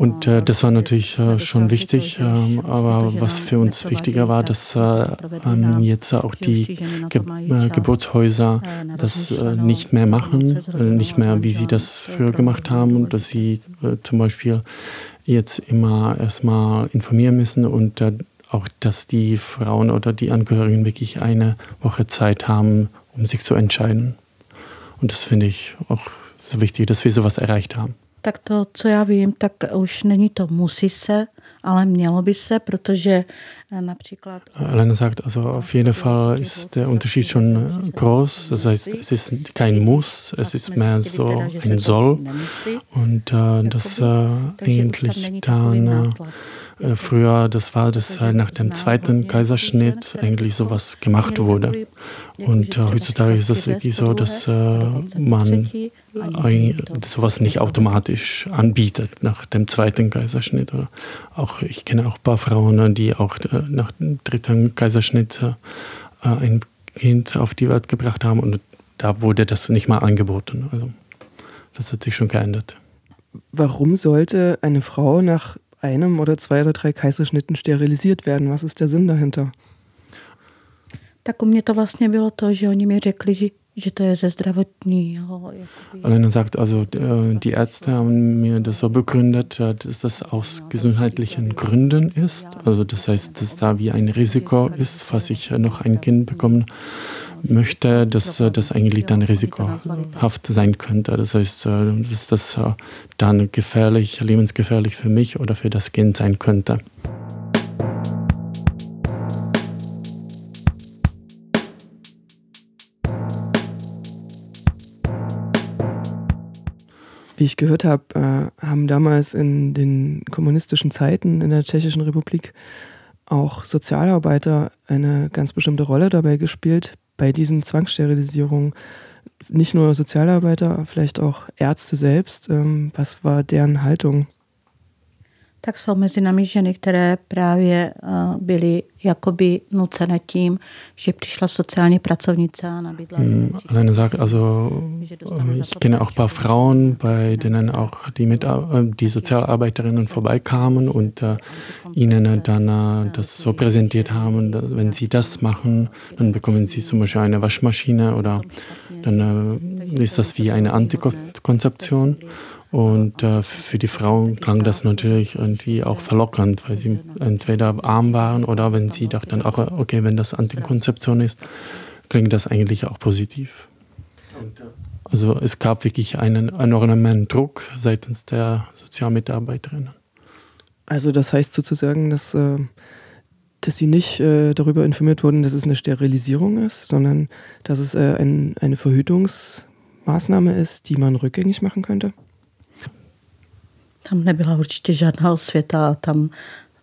und äh, das war natürlich äh, schon wichtig, äh, aber was für uns wichtiger war, dass äh, ähm, jetzt auch die Ge äh, Geburtshäuser das äh, nicht mehr machen, nicht mehr wie sie das früher gemacht haben und dass sie zum Beispiel jetzt immer erstmal informieren müssen und auch, dass die Frauen oder die Angehörigen wirklich eine Woche Zeit haben, um sich zu entscheiden. Und das finde ich auch so wichtig, dass wir sowas erreicht haben. Tak to, co já vím, tak už není to musí se, ale mělo by se, protože například... Elena sagt, also auf jeden Fall ist der Unterschied schon groß. Das heißt, es ist kein Muss, es ist mehr so ein Soll. Und äh, das äh, eigentlich dann... Äh, äh, früher, das war das nach dem zweiten Kaiserschnitt eigentlich sowas gemacht wurde. Und äh, heutzutage ist das wirklich so, dass äh, man sowas nicht automatisch anbietet nach dem zweiten Kaiserschnitt. Oder auch, ich kenne auch ein paar Frauen, die auch äh, nach dem dritten Kaiserschnitt äh, ein Kind auf die Welt gebracht haben und da wurde das nicht mal angeboten. Also das hat sich schon geändert. Warum sollte eine Frau nach einem oder zwei oder drei Kaiserschnitten sterilisiert werden. Was ist der Sinn dahinter? Tak u mě to vlastně bylo to, že oni mi řekli, že, že to je ze zdravotního. Alena sagt, also äh, die Ärzte haben mir das so begründet, äh, dass das aus gesundheitlichen Gründen ist. Also das heißt, dass da wie ein Risiko ist, falls ich noch ein Kind bekomme möchte, dass das eigentlich dann risikohaft sein könnte. Das heißt, dass das dann gefährlich, lebensgefährlich für mich oder für das Kind sein könnte. Wie ich gehört habe, äh, haben damals in den kommunistischen Zeiten in der Tschechischen Republik auch Sozialarbeiter eine ganz bestimmte Rolle dabei gespielt, bei diesen Zwangssterilisierungen. Nicht nur Sozialarbeiter, vielleicht auch Ärzte selbst. Ähm, was war deren Haltung? Tak jsou mezi námi ženy, které právě byly jakoby nucené tím, že přišla sociální pracovnice a nabídla. Hm, Alleine sagt, also ich kenne auch ein paar Frauen, bei denen auch die, Mit äh, die Sozialarbeiterinnen vorbeikamen und äh, ihnen dann äh, das so präsentiert haben, dass, wenn sie das machen, dann bekommen sie zum Beispiel eine Waschmaschine oder dann äh, ist das wie eine Antikonzeption. Und äh, für die Frauen klang das natürlich irgendwie auch verlockernd, weil sie entweder arm waren oder wenn sie dachten, ach, okay, wenn das Antikonzeption ist, klingt das eigentlich auch positiv. Also es gab wirklich einen enormen Druck seitens der Sozialmitarbeiterinnen. Also das heißt sozusagen, dass, äh, dass sie nicht äh, darüber informiert wurden, dass es eine Sterilisierung ist, sondern dass es äh, ein, eine Verhütungsmaßnahme ist, die man rückgängig machen könnte? Tam nebyla určitě žádná osvěta, tam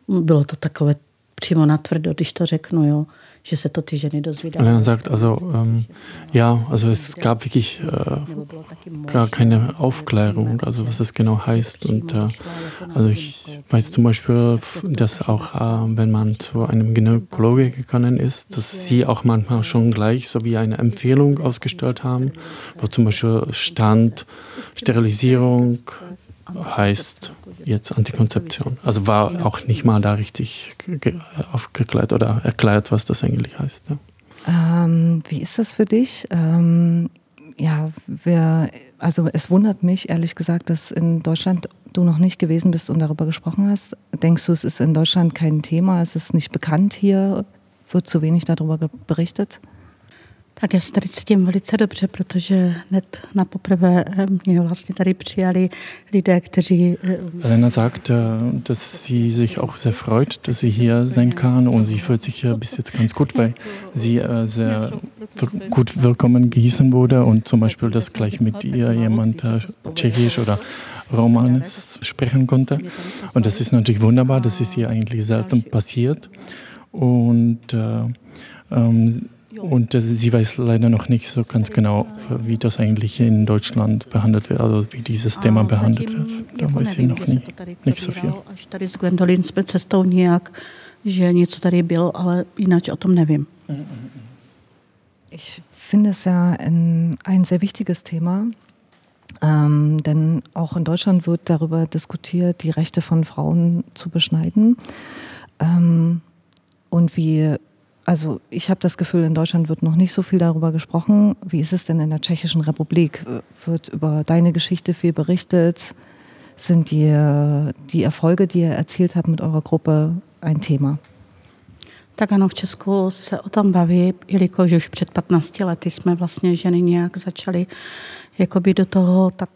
bylo to takové přímo natvrdo, když to řeknu, jo, že se to ty ženy dozvídaly. Er sagt, also ähm, ja, also es gab wirklich äh, gar keine Aufklärung, also was das genau heißt. Und äh, also ich weiß zum Beispiel, dass auch äh, wenn man zu einem Gynäkologe gegangen ist, dass sie auch manchmal schon gleich so wie eine Empfehlung ausgestellt haben, wo zum Beispiel stand Sterilisierung, heißt jetzt Antikonzeption. Also war auch nicht mal da richtig aufgeklärt oder erklärt, was das eigentlich heißt. Ja. Ähm, wie ist das für dich? Ähm, ja, wir, also es wundert mich ehrlich gesagt, dass in Deutschland du noch nicht gewesen bist und darüber gesprochen hast. Denkst du, es ist in Deutschland kein Thema? Es ist nicht bekannt hier? Wird zu wenig darüber berichtet? Tak já se tady cítím velice dobře, protože hned na poprvé mě vlastně tady přijali lidé, kteří... Elena sagt, dass sie sich auch sehr freut, dass sie hier sein kann und sie fühlt sich bis jetzt ganz gut, weil sie sehr gut willkommen gehießen wurde und zum Beispiel, dass gleich mit ihr jemand Tschechisch oder Romanes sprechen konnte. Und das ist natürlich wunderbar, das ist hier eigentlich selten passiert. Und äh, ähm, und äh, sie weiß leider noch nicht so ganz genau, wie das eigentlich in Deutschland behandelt wird, also wie dieses Thema behandelt wird. Da weiß sie noch nie, nicht so viel. Ich finde es ja ein, ein sehr wichtiges Thema. Ähm, denn auch in Deutschland wird darüber diskutiert, die Rechte von Frauen zu beschneiden. Ähm, und wie also ich habe das Gefühl, in Deutschland wird noch nicht so viel darüber gesprochen. Wie ist es denn in der Tschechischen Republik? Wird über deine Geschichte viel berichtet? Sind die, die Erfolge, die ihr erzielt habt mit eurer Gruppe, ein Thema? Tak ano, v Česku se o tom baví, jelikož už před 15 lety jsme vlastně ženy nějak začaly jakoby do toho tak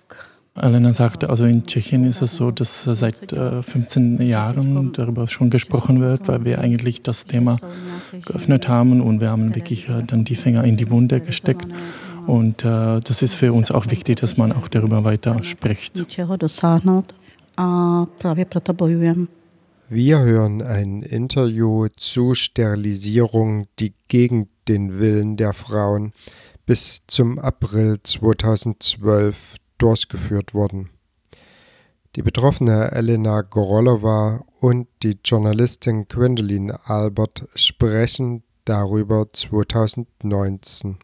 Elena sagte, also in Tschechien ist es so, dass seit äh, 15 Jahren darüber schon gesprochen wird, weil wir eigentlich das Thema geöffnet haben und wir haben wirklich äh, dann die Finger in die Wunde gesteckt. Und äh, das ist für uns auch wichtig, dass man auch darüber weiter spricht. Wir hören ein Interview zu Sterilisierung, die gegen den Willen der Frauen bis zum April 2012 durchgeführt wurden. Die betroffene Elena Gorolova und die Journalistin Gwendolyn Albert sprechen darüber 2019.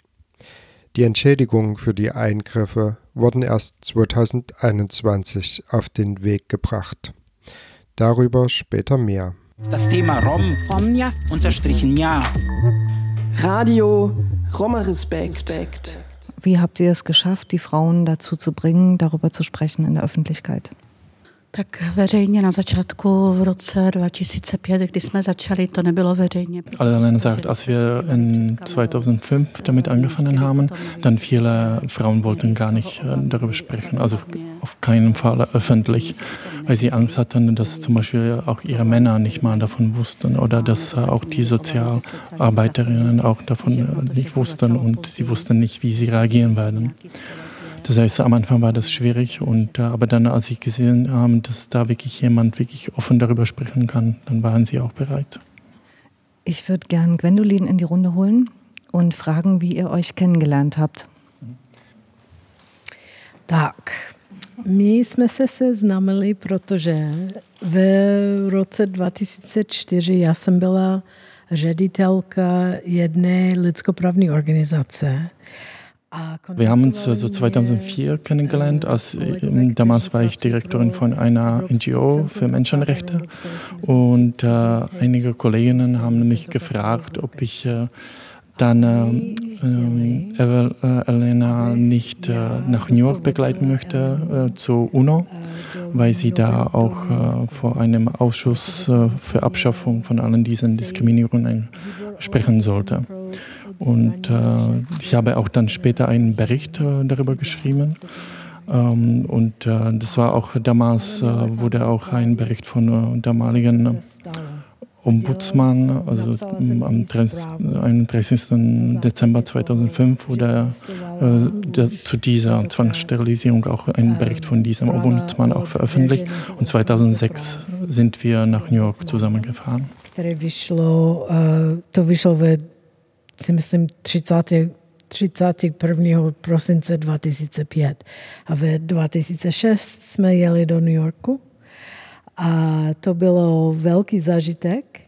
Die Entschädigungen für die Eingriffe wurden erst 2021 auf den Weg gebracht. Darüber später mehr. Das Thema Rom, Romja, unterstrichen ja. Radio Roma Respekt. Wie habt ihr es geschafft, die Frauen dazu zu bringen, darüber zu sprechen in der Öffentlichkeit? Tak veřejně na začátku v roce 2005, kdy jsme začali, to nebylo veřejně. Alena sagt, als wir in 2005 damit angefangen haben, dann viele Frauen wollten gar nicht äh, darüber sprechen, also auf keinen Fall öffentlich, weil sie Angst hatten, dass zum Beispiel auch ihre Männer nicht mal davon wussten oder dass äh, auch die Sozialarbeiterinnen auch davon äh, nicht wussten und sie wussten nicht, wie sie reagieren werden. Das heißt, am Anfang war das schwierig, und, äh, aber dann, als ich gesehen habe, dass da wirklich jemand wirklich offen darüber sprechen kann, dann waren sie auch bereit. Ich würde gern Gwendolin in die Runde holen und fragen, wie ihr euch kennengelernt habt. Tak, my jsme se seznámili, protože v roce 2004 já jsem byla ředitelka jedné lidskoprávní organizace Wir haben uns so 2004 kennengelernt. Als, damals war ich Direktorin von einer NGO für Menschenrechte und äh, einige Kolleginnen haben mich gefragt, ob ich äh, dann äh, äh Elena nicht äh, nach New York begleiten möchte äh, zur UNO, weil sie da auch vor einem Ausschuss für Abschaffung von allen diesen Diskriminierungen sprechen sollte. Und äh, ich habe auch dann später einen Bericht äh, darüber geschrieben. Ähm, und äh, das war auch damals, äh, wurde auch ein Bericht von äh, damaligen Ombudsmann, also am 31. Dezember 2005 wurde äh, der, zu dieser Zwangssterilisierung auch ein Bericht von diesem Ombudsmann auch veröffentlicht. Und 2006 sind wir nach New York zusammengefahren. To vyšlo ve si myslím 30. 31. prosince 2005. A v 2006 jsme jeli do New Yorku a to bylo velký zážitek.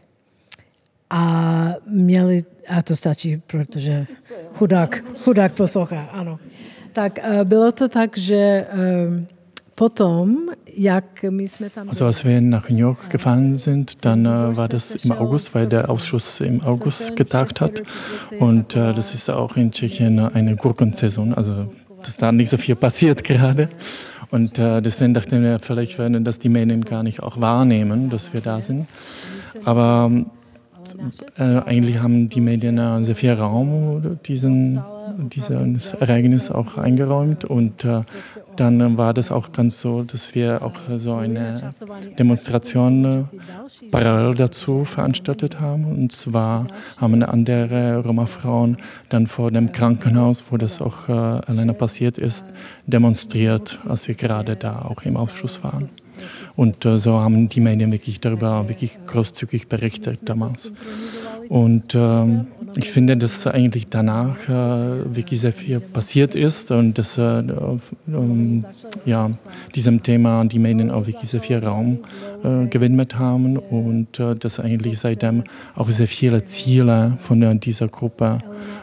A měli, a to stačí, protože chudák, chudák poslouchá, ano. Tak bylo to tak, že potom Also als wir nach New York gefahren sind, dann äh, war das im August, weil der Ausschuss im August getagt hat. Und äh, das ist auch in Tschechien eine Gurkensaison, also dass da nicht so viel passiert gerade. Und äh, deswegen dachten wir, vielleicht werden das die Medien gar nicht auch wahrnehmen, dass wir da sind. Aber äh, eigentlich haben die Medien sehr viel Raum diesen, dieses Ereignis auch eingeräumt und äh, dann war das auch ganz so, dass wir auch so eine Demonstration äh, parallel dazu veranstaltet haben. Und zwar haben andere Roma-Frauen dann vor dem Krankenhaus, wo das auch äh, alleine passiert ist, demonstriert, als wir gerade da auch im Ausschuss waren. Und äh, so haben die Medien wirklich darüber wirklich großzügig berichtet damals. Und ähm, ich finde, dass eigentlich danach äh, wirklich sehr viel passiert ist und dass äh, ähm, ja, diesem Thema die Medien auch wirklich sehr viel Raum äh, gewidmet haben und äh, dass eigentlich seitdem auch sehr viele Ziele von dieser Gruppe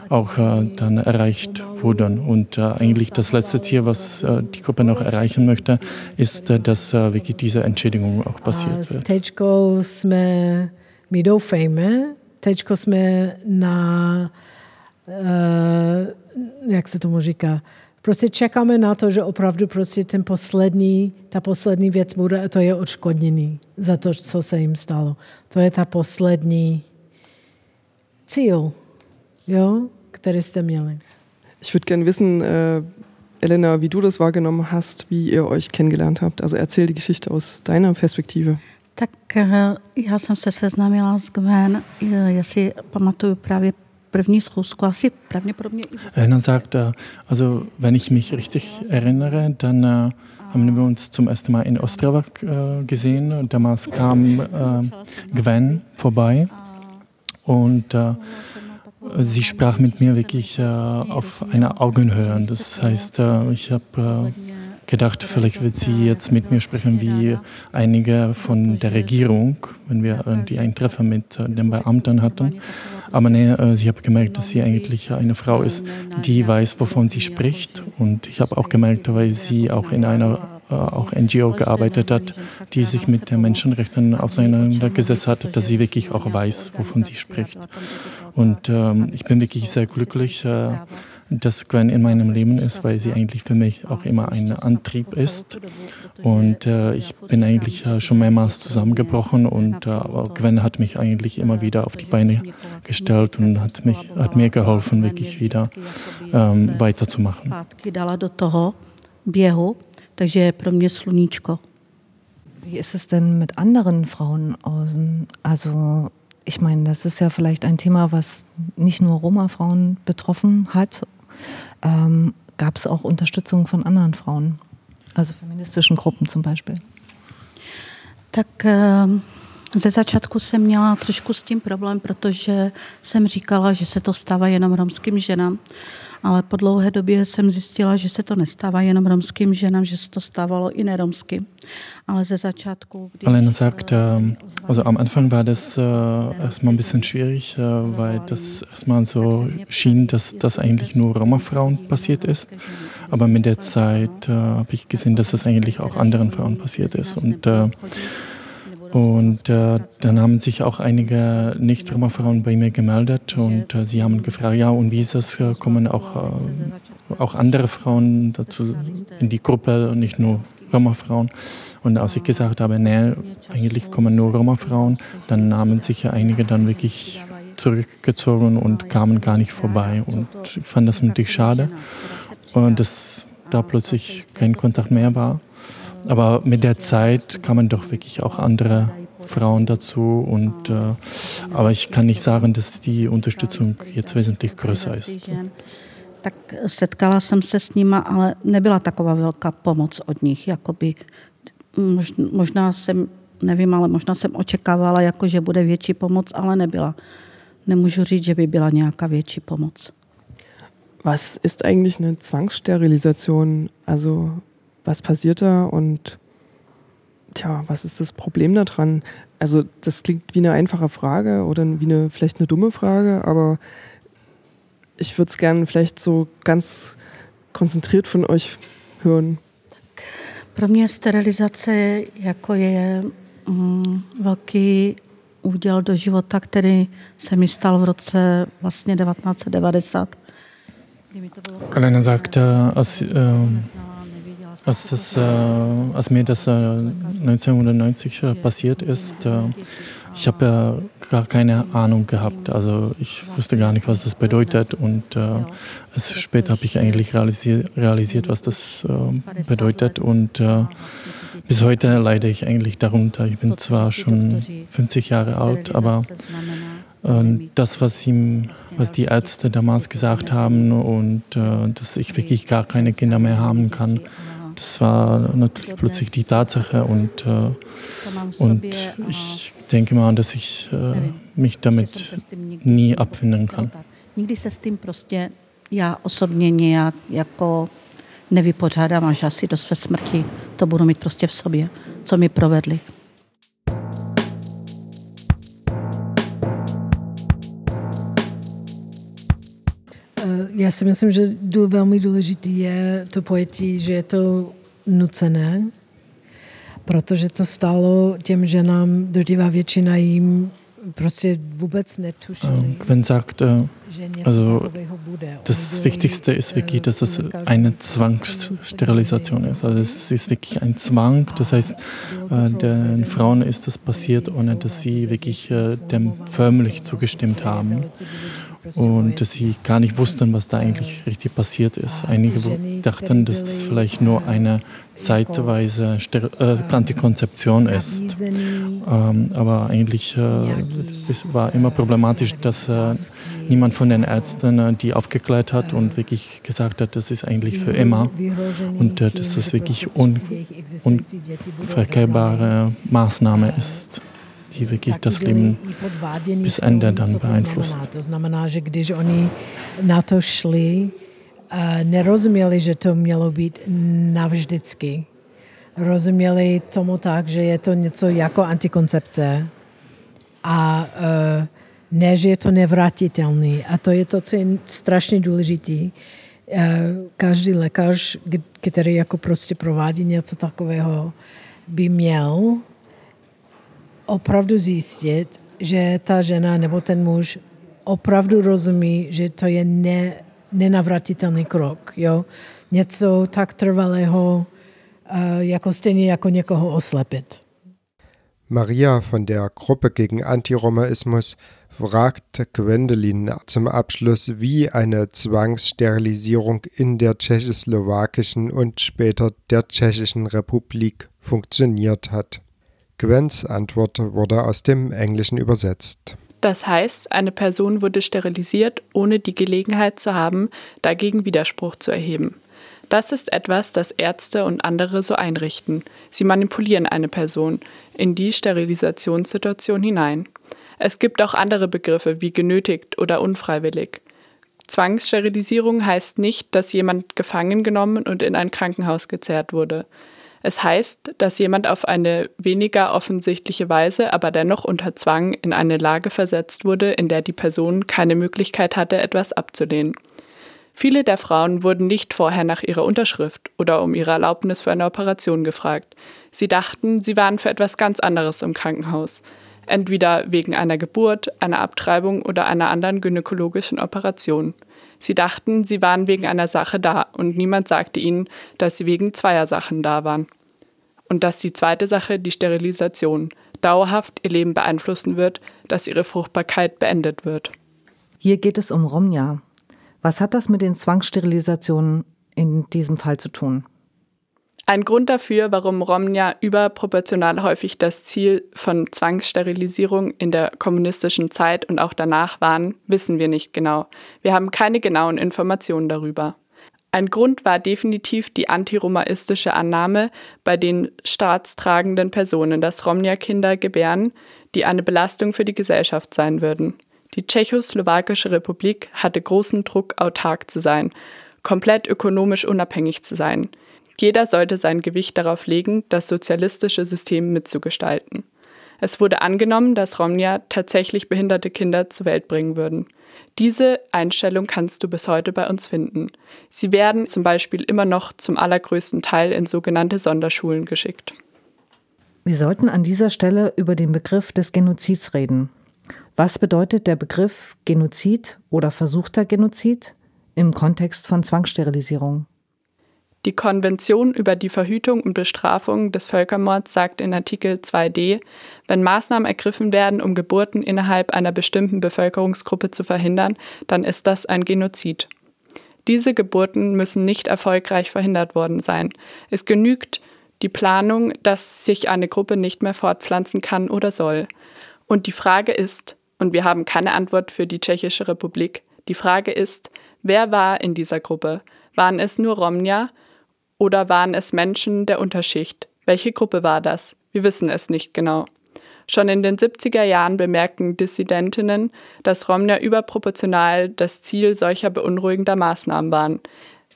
auch äh, dann erreicht wurden. Und äh, eigentlich das letzte Ziel, was die Gruppe noch erreichen möchte, ist, dass wirklich diese Entschädigung auch passiert wird. Tečko jsme, my doufejme, teďko jsme na, uh, jak se tomu říká, prostě čekáme na to, že opravdu prostě ten poslední, ta poslední věc bude a to je odškodnění za to, co se jim stalo. To je ta poslední cíl, jo, který jste měli. Ich würde gerne wissen, äh, Elena, wie du das wahrgenommen hast, wie ihr euch kennengelernt habt. Also erzähl die Geschichte aus deiner Perspektive. Tak eh, já jsem se seznámila s Gwen, eh, já si pamatuju právě první schůzku, asi pravděpodobně. Sagt, eh, also wenn ich mich richtig erinnere, dann haben wir uns zum ersten Mal in Ostrava gesehen. Damals kam Gwen vorbei und sie sprach mit mir wirklich auf einer Augenhöhe. Das heißt, ich habe gedacht, vielleicht wird sie jetzt mit mir sprechen wie einige von der Regierung, wenn wir die ein Treffen mit den Beamten hatten. Aber nee, ich habe gemerkt, dass sie eigentlich eine Frau ist, die weiß, wovon sie spricht. Und ich habe auch gemerkt, weil sie auch in einer auch NGO gearbeitet hat, die sich mit den Menschenrechten auseinandergesetzt hat, dass sie wirklich auch weiß, wovon sie spricht. Und ähm, ich bin wirklich sehr glücklich, äh, dass Gwen in meinem Leben ist, weil sie eigentlich für mich auch immer ein Antrieb ist. Und äh, ich bin eigentlich äh, schon mehrmals zusammengebrochen und äh, Gwen hat mich eigentlich immer wieder auf die Beine gestellt und hat, mich, hat mir geholfen, wirklich wieder ähm, weiterzumachen. Wie ist es denn mit anderen Frauen? Also ich meine, das ist ja vielleicht ein Thema, was nicht nur Roma-Frauen betroffen hat ähm, gab es auch Unterstützung von anderen Frauen, also feministischen Gruppen zum Beispiel? Tak ehm, ze začátku jsem měla trošku s tím problém, protože jsem říkala, že se to stává jenom romským ženám ale po dlouhé době jsem zjistila, že se to nestává jenom romským ženám, že se to stávalo i neromským. Ale ze začátku... Alena sagt, ähm, also am Anfang war das äh, erstmal ein bisschen schwierig, weil das erstmal so schien, dass das eigentlich nur Roma-Frauen passiert ist. Aber mit der Zeit habe ich gesehen, dass das eigentlich auch anderen Frauen passiert ist. Und und äh, dann haben sich auch einige Nicht-Roma-Frauen bei mir gemeldet und äh, sie haben gefragt, ja, und wie ist das, äh, kommen auch, äh, auch andere Frauen dazu in die Gruppe, nicht nur Roma-Frauen. Und als ich gesagt habe, nee, eigentlich kommen nur Roma-Frauen, dann haben sich einige dann wirklich zurückgezogen und kamen gar nicht vorbei. Und ich fand das natürlich schade, und dass da plötzlich kein Kontakt mehr war. Aber mit der Zeit kamen doch wirklich auch andere Frauen dazu. Und, äh, aber ich kann nicht sagen, dass die Unterstützung jetzt wesentlich größer ist. Tak setkala jsem se s nima, ale nebyla taková velká pomoc od nich. Jakoby, možná jsem, nevím, ale možná jsem očekávala, jako, že bude větší pomoc, ale nebyla. Nemůžu říct, že by byla nějaká větší pomoc. Was ist eigentlich eine Zwangssterilisation? Also was passiert da und tja, was ist das Problem daran? Also das klingt wie eine einfache Frage oder wie eine vielleicht eine dumme Frage, aber ich würde es gerne vielleicht so ganz konzentriert von euch hören. Pro mě sterilizace jako je mm, velký úděl do života, který se mi stal v roce vlastně 1990. Elena sagte, als, ähm, als, das, äh, als mir das äh, 1990 äh, passiert ist, äh, ich habe gar keine Ahnung gehabt. Also ich wusste gar nicht, was das bedeutet. Und äh, erst später habe ich eigentlich realisiert, realisiert was das äh, bedeutet. Und äh, bis heute leide ich eigentlich darunter. Ich bin zwar schon 50 Jahre alt, aber äh, das, was, ihm, was die Ärzte damals gesagt haben und äh, dass ich wirklich gar keine Kinder mehr haben kann, das war natürlich plötzlich die Tatsache und, äh, und ich denke mal, dass ich äh, mich damit nie abfinden kann. Nikdy se s tím prostě já osobně nějak jako nevypořádám až asi do své smrti. To budu mít prostě v sobě, co mi provedli. Já si myslím, že velmi důležitý je to pojetí, že je to nucené, protože to stalo těm ženám, drtivá většina jim prostě vůbec netušili. Gwen sagt, also das Wichtigste ist wirklich, dass es eine Zwangssterilisation ist. Also es ist wirklich ein Zwang. Das heißt, äh, den Frauen ist das passiert, ohne dass sie wirklich äh, dem förmlich zugestimmt haben und dass sie gar nicht wussten, was da eigentlich richtig passiert ist. Einige dachten, dass das vielleicht nur eine zeitweise äh, Antikonzeption ist. Ähm, aber eigentlich äh, es war immer problematisch, dass äh, niemand von den Ärzten die aufgeklärt hat und wirklich gesagt hat, das ist eigentlich für immer und dass das wirklich un unverkehrbare Maßnahme ist die wirklich das Leben bis Ende dann beeinflusst. To znamená, že když oni na to šli, nerozuměli, že to mělo být navždycky. Rozuměli tomu tak, že je to něco jako antikoncepce a ne, že je to nevratitelný. A to je to, co je strašně důležité, každý lékař, který jako prostě provádí něco takového, by měl opravdu zjistit, že ta žena nebo ten muž opravdu rozumí, že to je ne, nenavratitelný krok. Jo? Něco tak trvalého, jako stejně jako někoho oslepit. Maria von der Gruppe gegen Antiromaismus fragt Gwendoline zum Abschluss, wie eine Zwangssterilisierung in der tschechoslowakischen und später der Tschechischen Republik funktioniert hat. Gwens Antwort wurde aus dem Englischen übersetzt. Das heißt, eine Person wurde sterilisiert, ohne die Gelegenheit zu haben, dagegen Widerspruch zu erheben. Das ist etwas, das Ärzte und andere so einrichten. Sie manipulieren eine Person in die Sterilisationssituation hinein. Es gibt auch andere Begriffe wie genötigt oder unfreiwillig. Zwangssterilisierung heißt nicht, dass jemand gefangen genommen und in ein Krankenhaus gezerrt wurde. Es heißt, dass jemand auf eine weniger offensichtliche Weise, aber dennoch unter Zwang in eine Lage versetzt wurde, in der die Person keine Möglichkeit hatte, etwas abzulehnen. Viele der Frauen wurden nicht vorher nach ihrer Unterschrift oder um ihre Erlaubnis für eine Operation gefragt. Sie dachten, sie waren für etwas ganz anderes im Krankenhaus. Entweder wegen einer Geburt, einer Abtreibung oder einer anderen gynäkologischen Operation. Sie dachten, sie waren wegen einer Sache da und niemand sagte ihnen, dass sie wegen zweier Sachen da waren. Und dass die zweite Sache, die Sterilisation, dauerhaft ihr Leben beeinflussen wird, dass ihre Fruchtbarkeit beendet wird. Hier geht es um Romja, was hat das mit den Zwangssterilisationen in diesem Fall zu tun? Ein Grund dafür, warum Romnia überproportional häufig das Ziel von Zwangssterilisierung in der kommunistischen Zeit und auch danach waren, wissen wir nicht genau. Wir haben keine genauen Informationen darüber. Ein Grund war definitiv die antiromaistische Annahme bei den staatstragenden Personen, dass Romnia-Kinder gebären, die eine Belastung für die Gesellschaft sein würden. Die Tschechoslowakische Republik hatte großen Druck, autark zu sein, komplett ökonomisch unabhängig zu sein. Jeder sollte sein Gewicht darauf legen, das sozialistische System mitzugestalten. Es wurde angenommen, dass Romnia tatsächlich behinderte Kinder zur Welt bringen würden. Diese Einstellung kannst du bis heute bei uns finden. Sie werden zum Beispiel immer noch zum allergrößten Teil in sogenannte Sonderschulen geschickt. Wir sollten an dieser Stelle über den Begriff des Genozids reden. Was bedeutet der Begriff Genozid oder versuchter Genozid im Kontext von Zwangssterilisierung? Die Konvention über die Verhütung und Bestrafung des Völkermords sagt in Artikel 2d, wenn Maßnahmen ergriffen werden, um Geburten innerhalb einer bestimmten Bevölkerungsgruppe zu verhindern, dann ist das ein Genozid. Diese Geburten müssen nicht erfolgreich verhindert worden sein. Es genügt die Planung, dass sich eine Gruppe nicht mehr fortpflanzen kann oder soll. Und die Frage ist, und wir haben keine Antwort für die Tschechische Republik. Die Frage ist, wer war in dieser Gruppe? Waren es nur Romnia oder waren es Menschen der Unterschicht? Welche Gruppe war das? Wir wissen es nicht genau. Schon in den 70er Jahren bemerkten Dissidentinnen, dass Romnia überproportional das Ziel solcher beunruhigender Maßnahmen waren.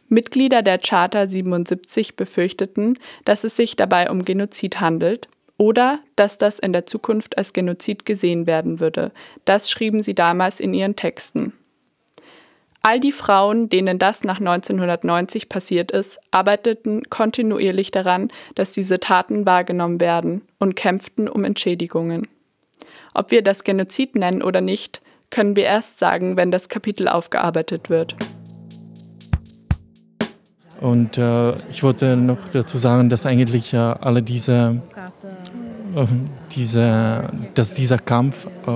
Mitglieder der Charta 77 befürchteten, dass es sich dabei um Genozid handelt oder dass das in der Zukunft als Genozid gesehen werden würde. Das schrieben sie damals in ihren Texten. All die Frauen, denen das nach 1990 passiert ist, arbeiteten kontinuierlich daran, dass diese Taten wahrgenommen werden und kämpften um Entschädigungen. Ob wir das Genozid nennen oder nicht, können wir erst sagen, wenn das Kapitel aufgearbeitet wird. Und äh, ich wollte noch dazu sagen, dass eigentlich äh, alle diese diese, dass dieser Kampf äh,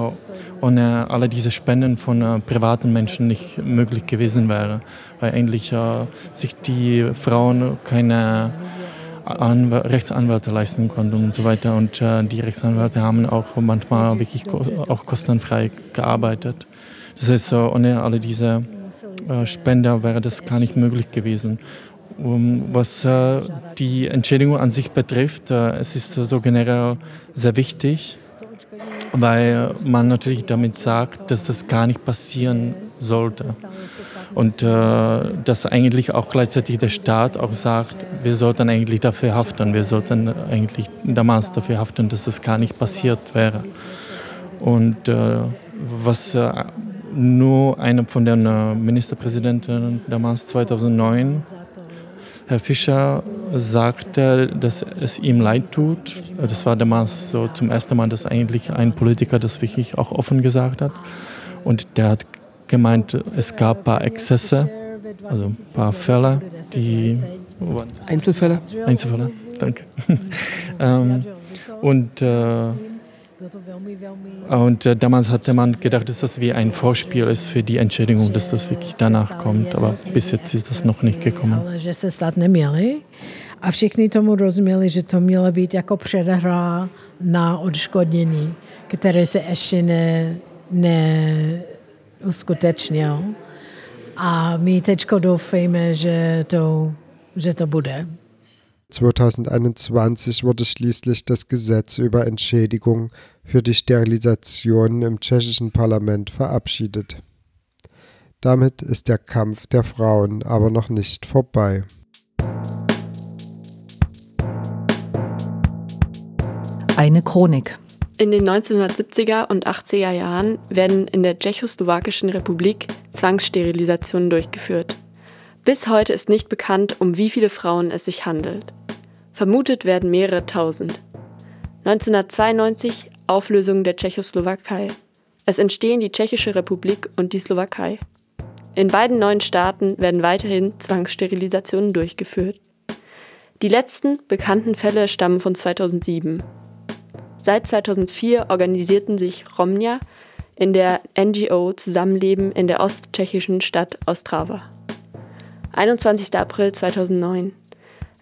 ohne alle diese Spenden von äh, privaten Menschen nicht möglich gewesen wäre, weil eigentlich äh, sich die Frauen keine Anw Rechtsanwälte leisten konnten und so weiter. Und die Rechtsanwälte haben auch manchmal wirklich auch kostenfrei gearbeitet. Das heißt, ohne alle diese Spender wäre das gar nicht möglich gewesen. Was äh, die Entschädigung an sich betrifft, äh, es ist so generell sehr wichtig, weil man natürlich damit sagt, dass das gar nicht passieren sollte. Und äh, dass eigentlich auch gleichzeitig der Staat auch sagt, wir sollten eigentlich dafür haften, wir sollten eigentlich damals dafür haften, dass das gar nicht passiert wäre. Und was nur einer von den Ministerpräsidenten damals 2009, Herr Fischer, sagte, dass es ihm leid tut. Das war damals so zum ersten Mal, dass eigentlich ein Politiker das wirklich auch offen gesagt hat. Und der hat gemeint, es gab ein paar Exzesse, also ein paar Fälle, die. Einzelfälle? Einzelfälle, danke. ähm, und äh, und äh, damals hatte man gedacht, dass das wie ein Vorspiel ist für die Entschädigung, dass das wirklich danach kommt. Aber bis jetzt ist das noch nicht gekommen. A všichni tomu rozuměli, že to mělo být jako předhra na odškodnění, které se ještě ne, neuskutečnil. A my teď doufejme, že to, že to bude. 2021 wurde schließlich das Gesetz über Entschädigung für die Sterilisation im tschechischen Parlament verabschiedet. Damit ist der Kampf der Frauen aber noch nicht vorbei. Eine Chronik. In den 1970er und 80er Jahren werden in der Tschechoslowakischen Republik Zwangssterilisationen durchgeführt. Bis heute ist nicht bekannt, um wie viele Frauen es sich handelt. Vermutet werden mehrere tausend. 1992 Auflösung der Tschechoslowakei. Es entstehen die Tschechische Republik und die Slowakei. In beiden neuen Staaten werden weiterhin Zwangssterilisationen durchgeführt. Die letzten bekannten Fälle stammen von 2007. Seit 2004 organisierten sich Romnia in der NGO Zusammenleben in der osttschechischen Stadt Ostrava. 21. April 2009.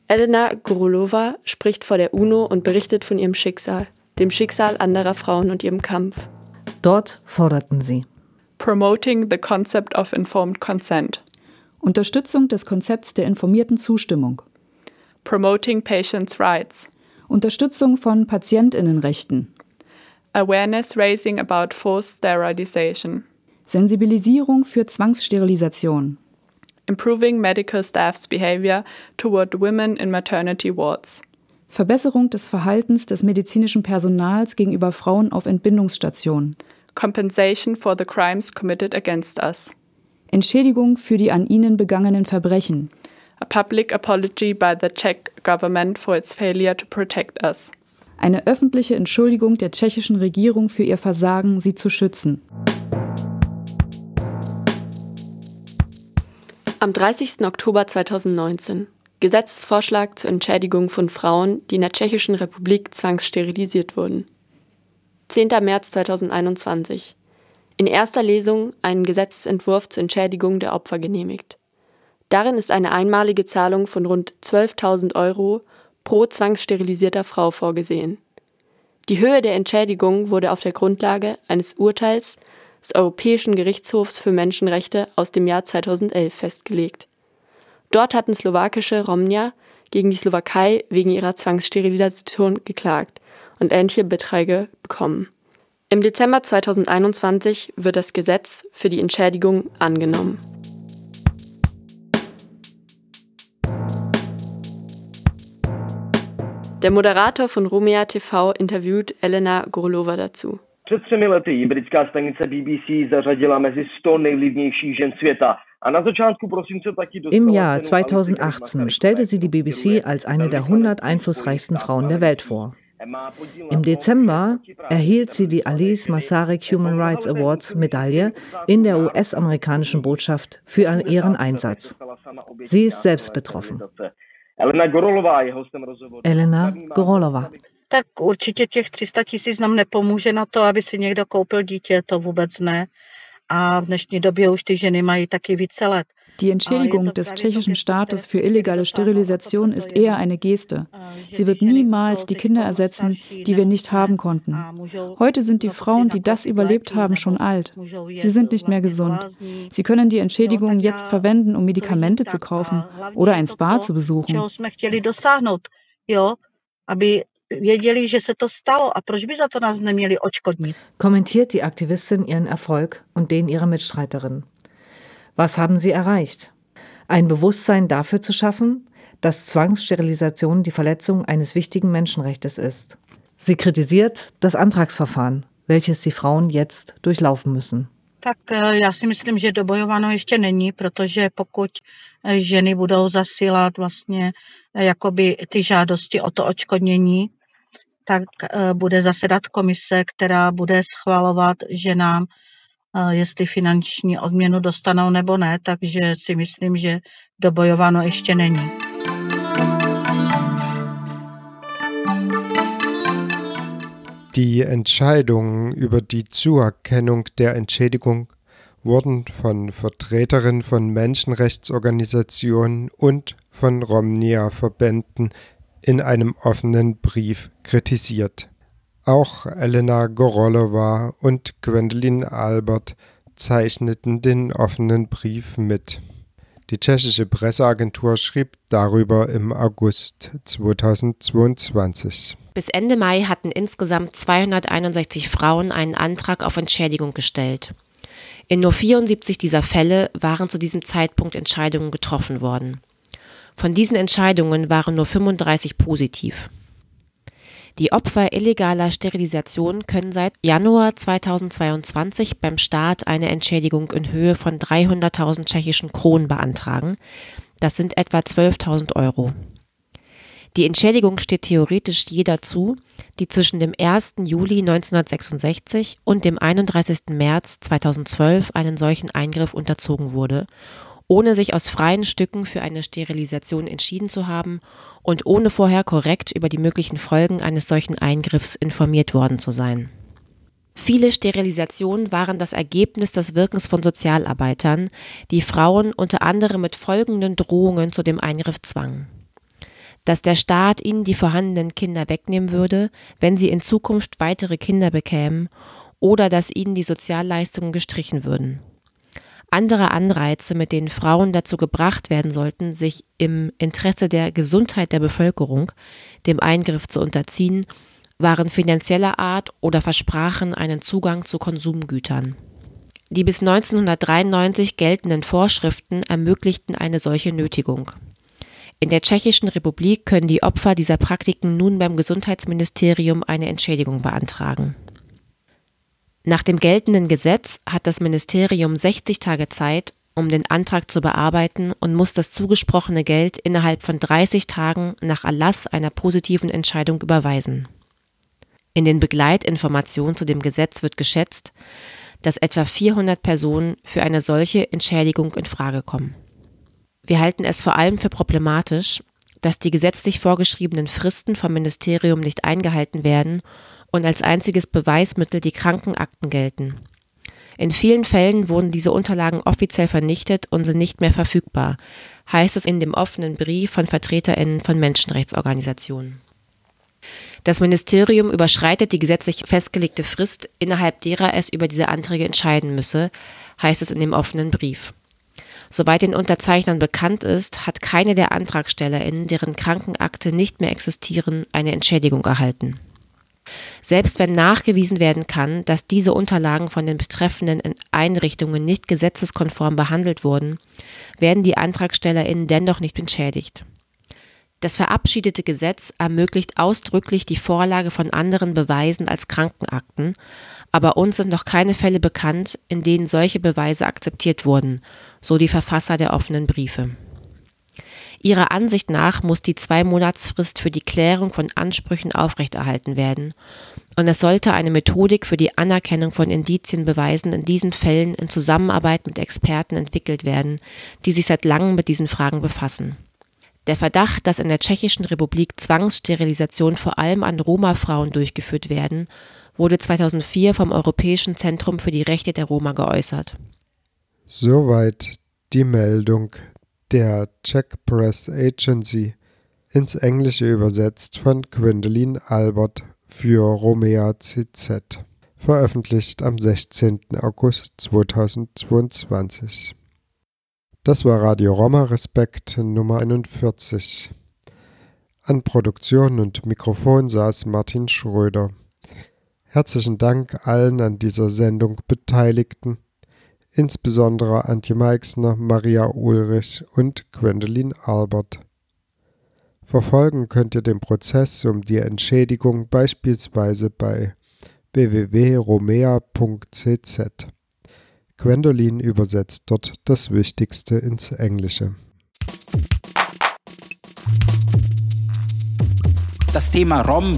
Elena Gorolova spricht vor der UNO und berichtet von ihrem Schicksal, dem Schicksal anderer Frauen und ihrem Kampf. Dort forderten sie Promoting the concept of informed consent. Unterstützung des Konzepts der informierten Zustimmung. Promoting patients' rights. Unterstützung von Patientinnenrechten. Awareness raising about forced sterilization. Sensibilisierung für Zwangssterilisation improving medical staff's behavior toward women in maternity wards. Verbesserung des Verhaltens des medizinischen Personals gegenüber Frauen auf Entbindungsstationen. Compensation for the crimes committed against us. Entschädigung für die an ihnen begangenen Verbrechen. A public apology by the Czech government for its failure to protect us. Eine öffentliche Entschuldigung der tschechischen Regierung für ihr Versagen, sie zu schützen. Am 30. Oktober 2019 Gesetzesvorschlag zur Entschädigung von Frauen, die in der Tschechischen Republik zwangssterilisiert wurden. 10. März 2021 in erster Lesung einen Gesetzentwurf zur Entschädigung der Opfer genehmigt. Darin ist eine einmalige Zahlung von rund 12.000 Euro pro zwangssterilisierter Frau vorgesehen. Die Höhe der Entschädigung wurde auf der Grundlage eines Urteils des Europäischen Gerichtshofs für Menschenrechte aus dem Jahr 2011 festgelegt. Dort hatten slowakische Romnia gegen die Slowakei wegen ihrer Zwangssterilisation geklagt und ähnliche Beträge bekommen. Im Dezember 2021 wird das Gesetz für die Entschädigung angenommen. Der Moderator von Romea TV interviewt Elena Gorlova dazu. Před třemi lety britská stanice BBC zařadila mezi 100 nejvlivnějších žen světa. Im Jahr 2018 stellte sie die BBC als eine der 100 einflussreichsten Frauen der Welt vor. Im Dezember erhielt sie die Alice Masarek Human Rights Award Medaille in der US-amerikanischen Botschaft für ihren Einsatz. Sie ist selbst betroffen. Elena Gorolova Tak určitě těch 300 tisíc nám nepomůže na to, aby si někdo koupil dítě, to vůbec ne. A v dnešní době už ty ženy mají taky více let. Die Entschädigung des tschechischen Staates für illegale Sterilisation ist eher eine Geste. Sie wird niemals die Kinder ersetzen, die wir nicht haben konnten. Heute sind die Frauen, die das überlebt haben, schon alt. Sie sind nicht mehr gesund. Sie können die Entschädigung jetzt verwenden, um Medikamente zu kaufen oder ein Spa zu besuchen. Věděli, že se to stalo a proč by za to nás neměli odškodnit. Kommentiert die Aktivistin ihren Erfolg und den ihrer Mitstreiterin. Was haben sie erreicht? Ein Bewusstsein dafür zu schaffen, dass Zwangssterilisation die Verletzung eines wichtigen Menschenrechts ist. Sie kritisiert das Antragsverfahren, welches die Frauen jetzt durchlaufen müssen. Tak eh, já si myslím, že dobojováno ještě není, protože pokud eh, ženy budou zasílat vlastně eh, jakoby ty žádosti o to očkodnění, tak bude zasedat komise, která bude schvalovat ženám, jestli finanční odměnu dostanou nebo ne, takže si myslím, že dobojováno ještě není. Die Entscheidungen über die Zuerkennung der Entschädigung wurden von Vertreterinnen von Menschenrechtsorganisationen und von Romnia-Verbänden in einem offenen Brief kritisiert. Auch Elena Gorolova und Gwendolyn Albert zeichneten den offenen Brief mit. Die tschechische Presseagentur schrieb darüber im August 2022. Bis Ende Mai hatten insgesamt 261 Frauen einen Antrag auf Entschädigung gestellt. In nur 74 dieser Fälle waren zu diesem Zeitpunkt Entscheidungen getroffen worden. Von diesen Entscheidungen waren nur 35 positiv. Die Opfer illegaler Sterilisation können seit Januar 2022 beim Staat eine Entschädigung in Höhe von 300.000 tschechischen Kronen beantragen. Das sind etwa 12.000 Euro. Die Entschädigung steht theoretisch jeder zu, die zwischen dem 1. Juli 1966 und dem 31. März 2012 einen solchen Eingriff unterzogen wurde ohne sich aus freien Stücken für eine Sterilisation entschieden zu haben und ohne vorher korrekt über die möglichen Folgen eines solchen Eingriffs informiert worden zu sein. Viele Sterilisationen waren das Ergebnis des Wirkens von Sozialarbeitern, die Frauen unter anderem mit folgenden Drohungen zu dem Eingriff zwangen. Dass der Staat ihnen die vorhandenen Kinder wegnehmen würde, wenn sie in Zukunft weitere Kinder bekämen, oder dass ihnen die Sozialleistungen gestrichen würden andere Anreize, mit denen Frauen dazu gebracht werden sollten, sich im Interesse der Gesundheit der Bevölkerung dem Eingriff zu unterziehen, waren finanzieller Art oder versprachen einen Zugang zu Konsumgütern. Die bis 1993 geltenden Vorschriften ermöglichten eine solche Nötigung. In der Tschechischen Republik können die Opfer dieser Praktiken nun beim Gesundheitsministerium eine Entschädigung beantragen. Nach dem geltenden Gesetz hat das Ministerium 60 Tage Zeit, um den Antrag zu bearbeiten und muss das zugesprochene Geld innerhalb von 30 Tagen nach Erlass einer positiven Entscheidung überweisen. In den Begleitinformationen zu dem Gesetz wird geschätzt, dass etwa 400 Personen für eine solche Entschädigung in Frage kommen. Wir halten es vor allem für problematisch, dass die gesetzlich vorgeschriebenen Fristen vom Ministerium nicht eingehalten werden und als einziges Beweismittel die Krankenakten gelten. In vielen Fällen wurden diese Unterlagen offiziell vernichtet und sind nicht mehr verfügbar, heißt es in dem offenen Brief von Vertreterinnen von Menschenrechtsorganisationen. Das Ministerium überschreitet die gesetzlich festgelegte Frist, innerhalb derer es über diese Anträge entscheiden müsse, heißt es in dem offenen Brief. Soweit den Unterzeichnern bekannt ist, hat keine der Antragstellerinnen, deren Krankenakte nicht mehr existieren, eine Entschädigung erhalten. Selbst wenn nachgewiesen werden kann, dass diese Unterlagen von den betreffenden Einrichtungen nicht gesetzeskonform behandelt wurden, werden die AntragstellerInnen dennoch nicht entschädigt. Das verabschiedete Gesetz ermöglicht ausdrücklich die Vorlage von anderen Beweisen als Krankenakten, aber uns sind noch keine Fälle bekannt, in denen solche Beweise akzeptiert wurden, so die Verfasser der offenen Briefe. Ihrer Ansicht nach muss die Zwei-Monatsfrist für die Klärung von Ansprüchen aufrechterhalten werden und es sollte eine Methodik für die Anerkennung von Indizienbeweisen in diesen Fällen in Zusammenarbeit mit Experten entwickelt werden, die sich seit langem mit diesen Fragen befassen. Der Verdacht, dass in der Tschechischen Republik Zwangssterilisationen vor allem an Roma-Frauen durchgeführt werden, wurde 2004 vom Europäischen Zentrum für die Rechte der Roma geäußert. Soweit die Meldung der Czech Press Agency, ins Englische übersetzt von Gwendolyn Albert für Romea CZ, veröffentlicht am 16. August 2022. Das war Radio Roma Respekt Nummer 41. An Produktion und Mikrofon saß Martin Schröder. Herzlichen Dank allen an dieser Sendung Beteiligten insbesondere Antje Meixner, Maria Ulrich und Gwendolyn Albert. Verfolgen könnt ihr den Prozess um die Entschädigung beispielsweise bei www.romea.cz. Gwendolin übersetzt dort das Wichtigste ins Englische. Das Thema Rom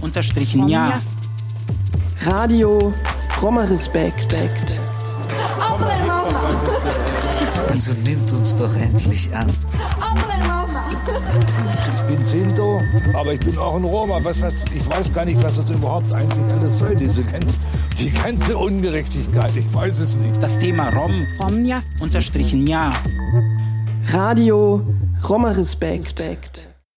unterstrichen ja. Radio Roma Respekt. Also nimmt uns doch endlich an. Ich bin Sinto, aber ich bin auch ein Roma. Was, was, ich weiß gar nicht, was das überhaupt eigentlich alles soll, diese die ganze Ungerechtigkeit. Ich weiß es nicht. Das Thema Rom, Romja unterstrichen ja. Radio Roma Respekt.